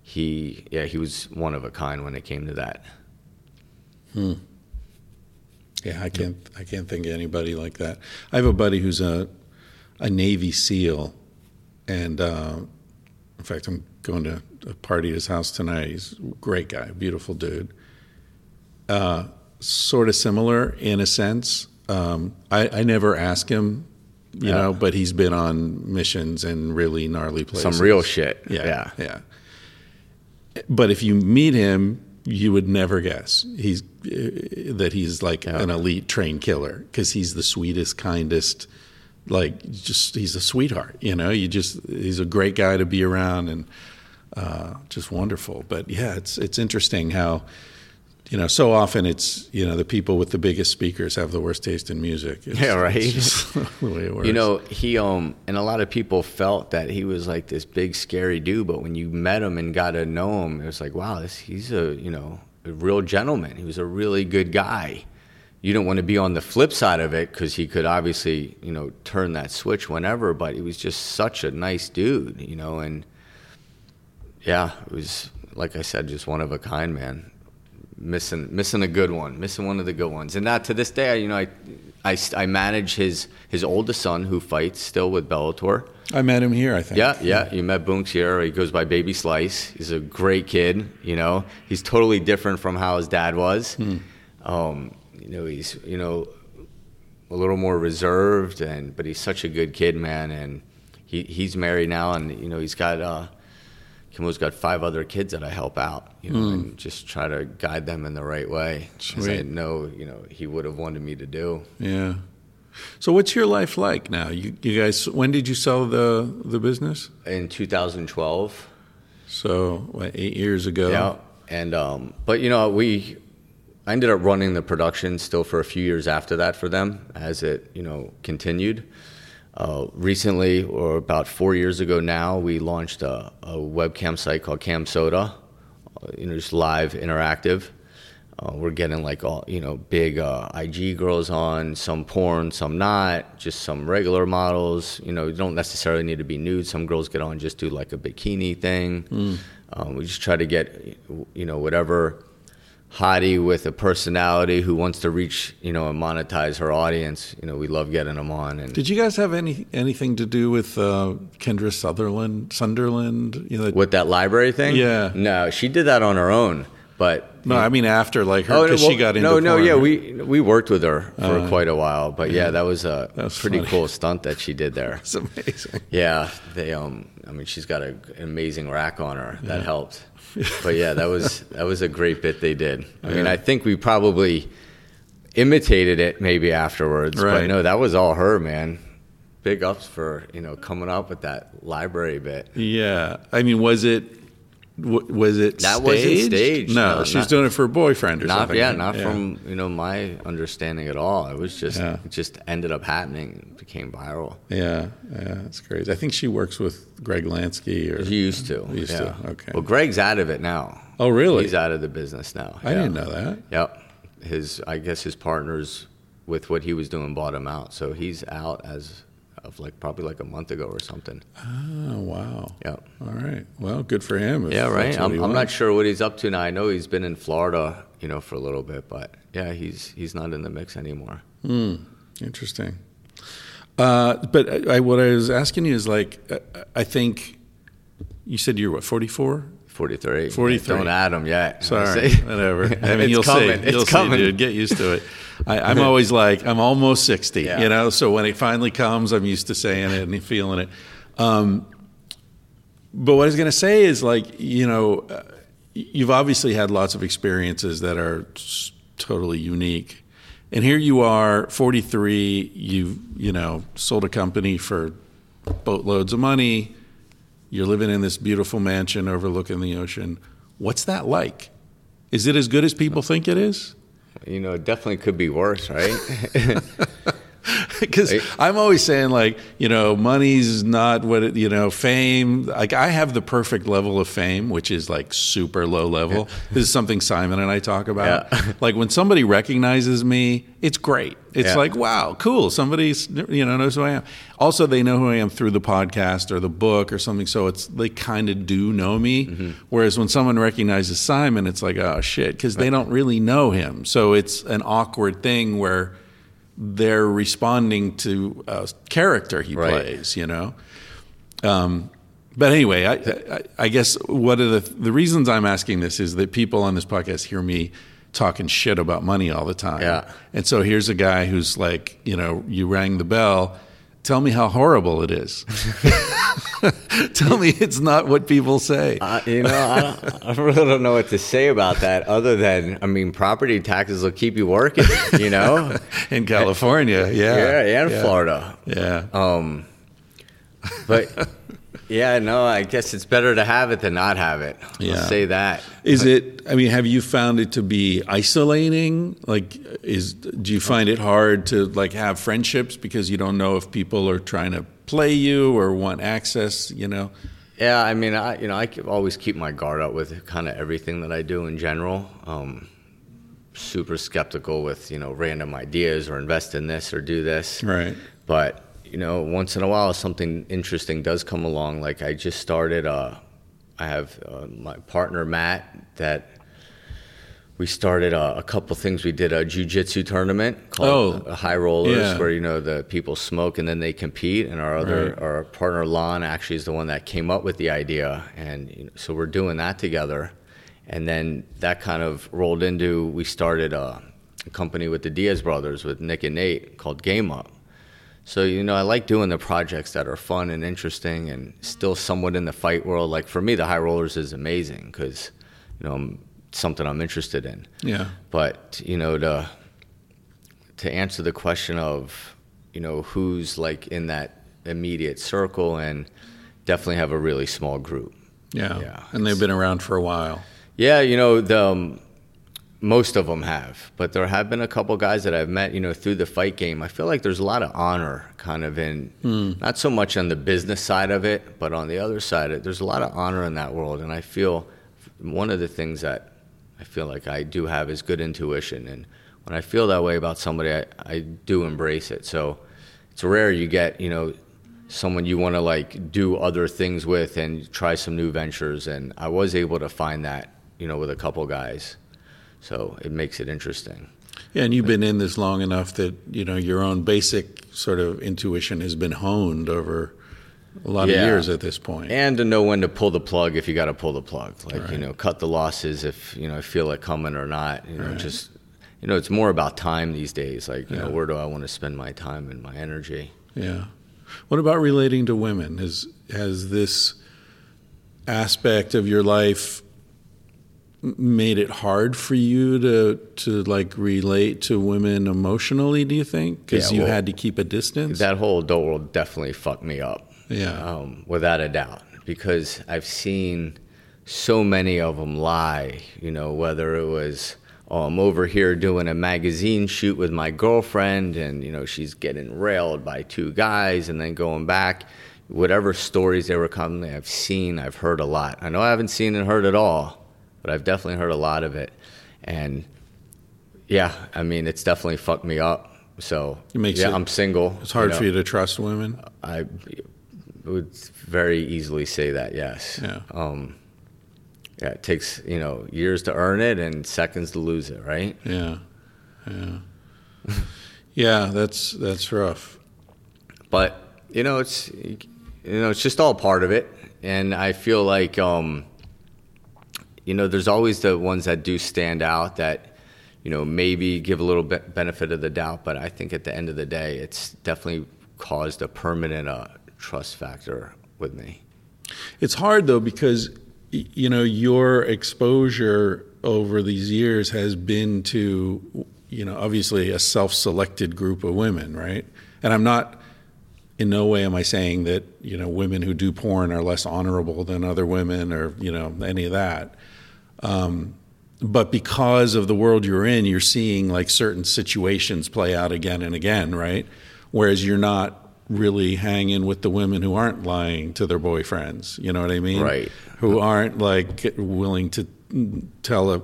He, yeah, he was one of a kind when it came to that. Hmm. Yeah, I can't, I can't think of anybody like that. I have a buddy who's a, a Navy SEAL, and uh, in fact, I'm going to a party at his house tonight. He's a great guy, beautiful dude. Uh, sort of similar in a sense. Um, I, I, never ask him, you yeah. know, but he's been on missions in really gnarly places. Some real shit. Yeah, yeah, yeah. But if you meet him, you would never guess he's uh, that he's like yeah. an elite trained killer because he's the sweetest, kindest. Like, just he's a sweetheart. You know, you just he's a great guy to be around and uh, just wonderful. But yeah, it's it's interesting how you know so often it's you know the people with the biggest speakers have the worst taste in music. It's, Yeah, right. the way it works. You know, he um and a lot of people felt that he was like this big scary dude, but when you met him and got to know him, it was like, wow, this he's a you know a real gentleman. He was a really good guy. You don't want to be on the flip side of it because he could obviously you know turn that switch whenever, but he was just such a nice dude, you know, and yeah, it was like I said, just one of a kind, man. Missing, missing a good one, missing one of the good ones, and that to this day, you know, I, I, I manage his his oldest son who fights still with Bellator. I met him here. I think. Yeah, yeah. You met Bunks here. He goes by Baby Slice. He's a great kid. You know, he's totally different from how his dad was. Um, you know, he's you know a little more reserved, and but he's such a good kid, man. And he he's married now, and you know he's got uh, Kimbo's got five other kids that I help out. You know, and just try to guide them in the right way. As I know, you know, he would have wanted me to do. Yeah. So what's your life like now? You, you guys, when did you sell the the business? In 2012. So what, eight years ago. Yeah, and um, but you know we, I ended up running the production still for a few years after that for them as it you know continued. Uh, recently, or about four years ago now, we launched a, a webcam site called Cam Soda. uh, You know, just live interactive. Uh, we're getting like all you know, big uh, IG girls on, some porn, some not, just some regular models. You know, you don't necessarily need to be nude. Some girls get on just do like a bikini thing. Um, we just try to get you know whatever hottie with a personality who wants to reach you know and monetize her audience. You know, we love getting them on. And Did you guys have any anything to do with uh, Kendra Sutherland, Sunderland? You know, with that library thing, Yeah. no, she did that on her own, but. No, I mean after like her Oh, because well, she got into no, no, porn, yeah, we we worked with her for Uh, quite a while, but yeah, that was a That was pretty funny. cool stunt that she did there. It's amazing. Yeah, they um, I mean, she's got a, an amazing rack on her that helped. But yeah, that was that was a great bit they did. I mean, I think we probably imitated it maybe afterwards, Right. but no, that was all her, man. Big ups for you know coming up with that library bit. Yeah, I mean, was it w- was it That wasn't staged? staged, No, no, she was doing it for a boyfriend or Not something. yeah, not from you know my understanding at all. It was just Yeah. it just ended up happening, it became viral. Yeah, yeah, it's crazy. I think she works with Greg Lansky or He used to. Used yeah. to, okay. Well, Greg's out of it now. Oh, really? He's out of the business now. I yeah. didn't know that. Yep. His, I guess his partners with what he was doing bought him out. So he's out as of like probably like a month ago or something. Oh, wow. Yeah. All right. Well, good for him. Yeah, right. I'm, I'm not sure what he's up to now. I know he's been in Florida, you know, for a little bit, but yeah, he's he's not in the mix anymore. Hmm. Interesting. Uh, but I, I, what I was asking you is like, uh, I think you said you're what, 44? 43. 43. Don't add him yet. Sorry, whatever. I mean, It's you'll coming. see. It's You'll coming. see, dude. Get used to it. I, I'm always like, I'm almost 60, Yeah. you know? So when it finally comes, I'm used to saying it and feeling it. Um, but what I was going to say is like, you know, uh, you've obviously had lots of experiences that are totally unique. And here you are, 43, you've, you know, sold a company for boatloads of money. You're living in this beautiful mansion overlooking the ocean. What's that like? Is it as good as people think it is? You know, it definitely could be worse, right? Because I'm always saying, like, you know, money's not what it, you know, fame. Like, I have the perfect level of fame, which is like super low level. This is something Simon and I talk about. Yeah. Like, when somebody recognizes me, it's great. It's Yeah. like, wow, cool. Somebody's, you know, knows who I am. Also, they know who I am through the podcast or the book or something. So it's, they kind of do know me. Mm-hmm. Whereas when someone recognizes Simon, it's like, oh, shit, because they don't really know him. So it's an awkward thing where, they're responding to a character he Right. plays, you know. Um, but anyway, I, I, I guess one of the the reasons I'm asking this is that people on this podcast hear me talking shit about money all the time. Yeah. And so here's a guy who's like, you know, you rang the bell. Tell me how horrible it is. Tell me it's not what people say. Uh, you know, I, don't, I really don't know what to say about that other than, I mean, property taxes will keep you working, you know? In California, yeah. yeah, and yeah. Florida. Yeah. Um, but Yeah, no, I guess it's better to have it than not have it. Yeah. I'll say that. Is it? I mean, have you found it to be isolating? Like, is do you find it hard to like have friendships because you don't know if people are trying to play you or want access? You know. Yeah, I mean, I you know I always keep my guard up with kind of everything that I do in general. Um, super skeptical with you know random ideas or invest in this or do this. Right. But you know, once in a while, something interesting does come along. Like I just started. Uh, I have uh, my partner Matt that we started uh, a couple things. We did a jujitsu tournament called Oh, uh, High Rollers, yeah. where you know the people smoke and then they compete. And our other Right. our partner Lon actually is the one that came up with the idea, and you know, so we're doing that together. And then that kind of rolled into we started a, a company with the Diaz brothers with Nick and Nate called Game Up. So you know, I like doing the projects that are fun and interesting, and still somewhat in the fight world. Like for me, the High Rollers is amazing because you know it's something I'm interested in. Yeah. But you know, to to answer the question of you know who's like in that immediate circle, and definitely have a really small group. Yeah. Yeah, And they've been around for a while. Yeah, you know, the, um, most of them have, but there have been a couple guys that I've met, you know, through the fight game. I feel like there's a lot of honor kind of in, hmm. not so much on the business side of it, but on the other side, it, there's a lot of honor in that world. And I feel one of the things that I feel like I do have is good intuition. And when I feel that way about somebody, I, I do embrace it. So it's rare you get, you know, someone you want to like do other things with and try some new ventures. And I was able to find that, you know, with a couple guys. So it makes it interesting. Yeah, and you've been in this long enough that you know your own basic sort of intuition has been honed over a lot Yeah. of years at this point. And to know when to pull the plug if you got to pull the plug. Like, you know, cut the losses if, you know, I feel it coming or not. You know, just, you know, it's more about time these days. Like, you know, where do I want to spend my time and my energy? Yeah. What about relating to women? Has has this aspect of your life made it hard for you to to like relate to women emotionally? Do you think because Yeah, you well, had to keep a distance? That whole adult world definitely fucked me up. Yeah. Um, without a doubt. Because I've seen so many of them lie, you know, whether it was, oh, I'm over here doing a magazine shoot with my girlfriend and, you know, she's getting railed by two guys and then going back. Whatever stories they were coming, I've seen, I've heard a lot. I know I haven't seen and heard it all, but I've definitely heard a lot of it. And yeah, I mean, it's definitely fucked me up. So It makes yeah, it- I'm single. it's hard know. for you to trust women. I would very easily say that, yes. Yeah. Um, yeah, it takes, you know, years to earn it and seconds to lose it, right? Yeah. Yeah. yeah, that's that's rough. But, you know, it's, you know, it's just all part of it. And I feel like, um, you know, there's always the ones that do stand out that, you know, maybe give a little bit benefit of the doubt. But I think at the end of the day, it's definitely caused a permanent uh, trust factor with me. It's hard though because you know your exposure over these years has been to you know obviously a self-selected group of women, right? And I'm not in no way am I saying that you know women who do porn are less honorable than other women or you know any of that. Um, but because of the world you're in, you're seeing like certain situations play out again and again, right? Whereas you're not really hanging with the women who aren't lying to their boyfriends. You know what I mean? Right. Who aren't like willing to tell a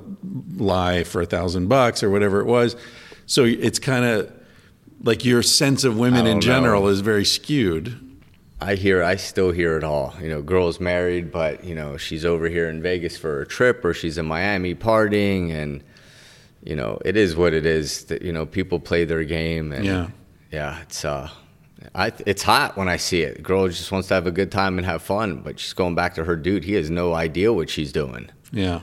lie for a thousand bucks or whatever it was. So it's kind of like your sense of women in general know. is very skewed. I hear, I still hear it all. You know, girl's married, but you know she's over here in Vegas for a trip, or she's in Miami partying, and you know it is what it is. That you know people play their game, and Yeah. yeah, it's uh, I it's hot when I see it. Girl just wants to have a good time and have fun, but she's going back to her dude. He has no idea what she's doing. Yeah.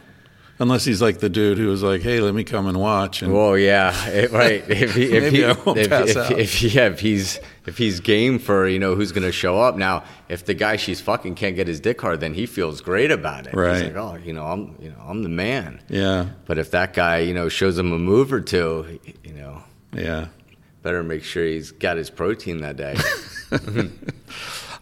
Unless he's like the dude who was like, "Hey, let me come and watch." And Well, yeah, it- right. If he, if he, if, if, if, yeah, if he's if he's game for you know who's going to show up now, if the guy she's fucking can't get his dick hard, then he feels great about it. Right. He's like, oh, you know, I'm you know I'm the man. yeah, But if that guy you know shows him a move or two, you know, yeah. better make sure he's got his protein that day.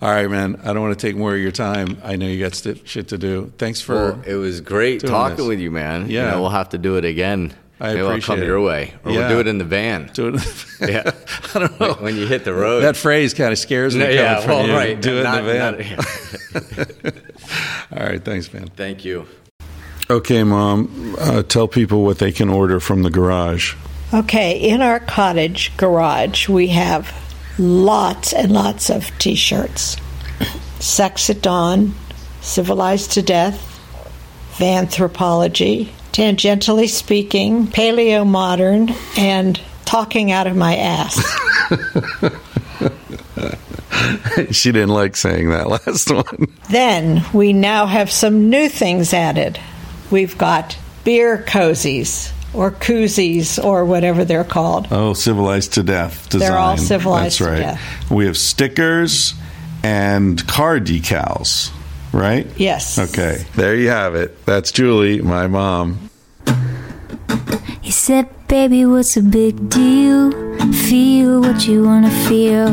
All right, man. I don't want to take more of your time. I know you got st- shit to do. Thanks for. Well, it was great doing talking this. with you, man. You Yeah. know, we'll have to do it again. I Maybe I'll come it. your way, or Yeah. we'll do it in the van. Do it. Yeah. I don't know. When you hit the road. That phrase kind of scares me. No, yeah, from well, you. right. Do it in the van. not- All right. Thanks, man. Thank you. Okay, mom. Uh, tell people what they can order from the garage. Okay, in our cottage garage, we have lots and lots of t shirts Sex at Dawn, Civilized to Death, Vanthropology, Tangentially Speaking, Paleo Modern, and Talking Out of My Ass. she didn't like saying that last one. then we now have some new things added. We've got beer cozies or koozies or whatever they're called. Oh, civilized to death design. They're all civilized That's to right. death. We have stickers and car decals, right? Yes. Okay, there you have it. That's Julie, my mom. He said, Baby, what's a big deal? Feel what you wanna feel.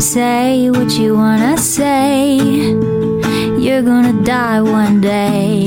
Say what you wanna say. You're gonna die one day.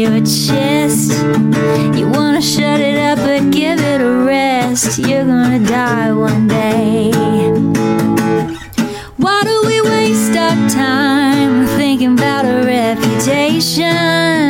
your chest. You wanna shut it up, but give it a rest. You're gonna die one day. Why do we waste our time thinking about a reputation?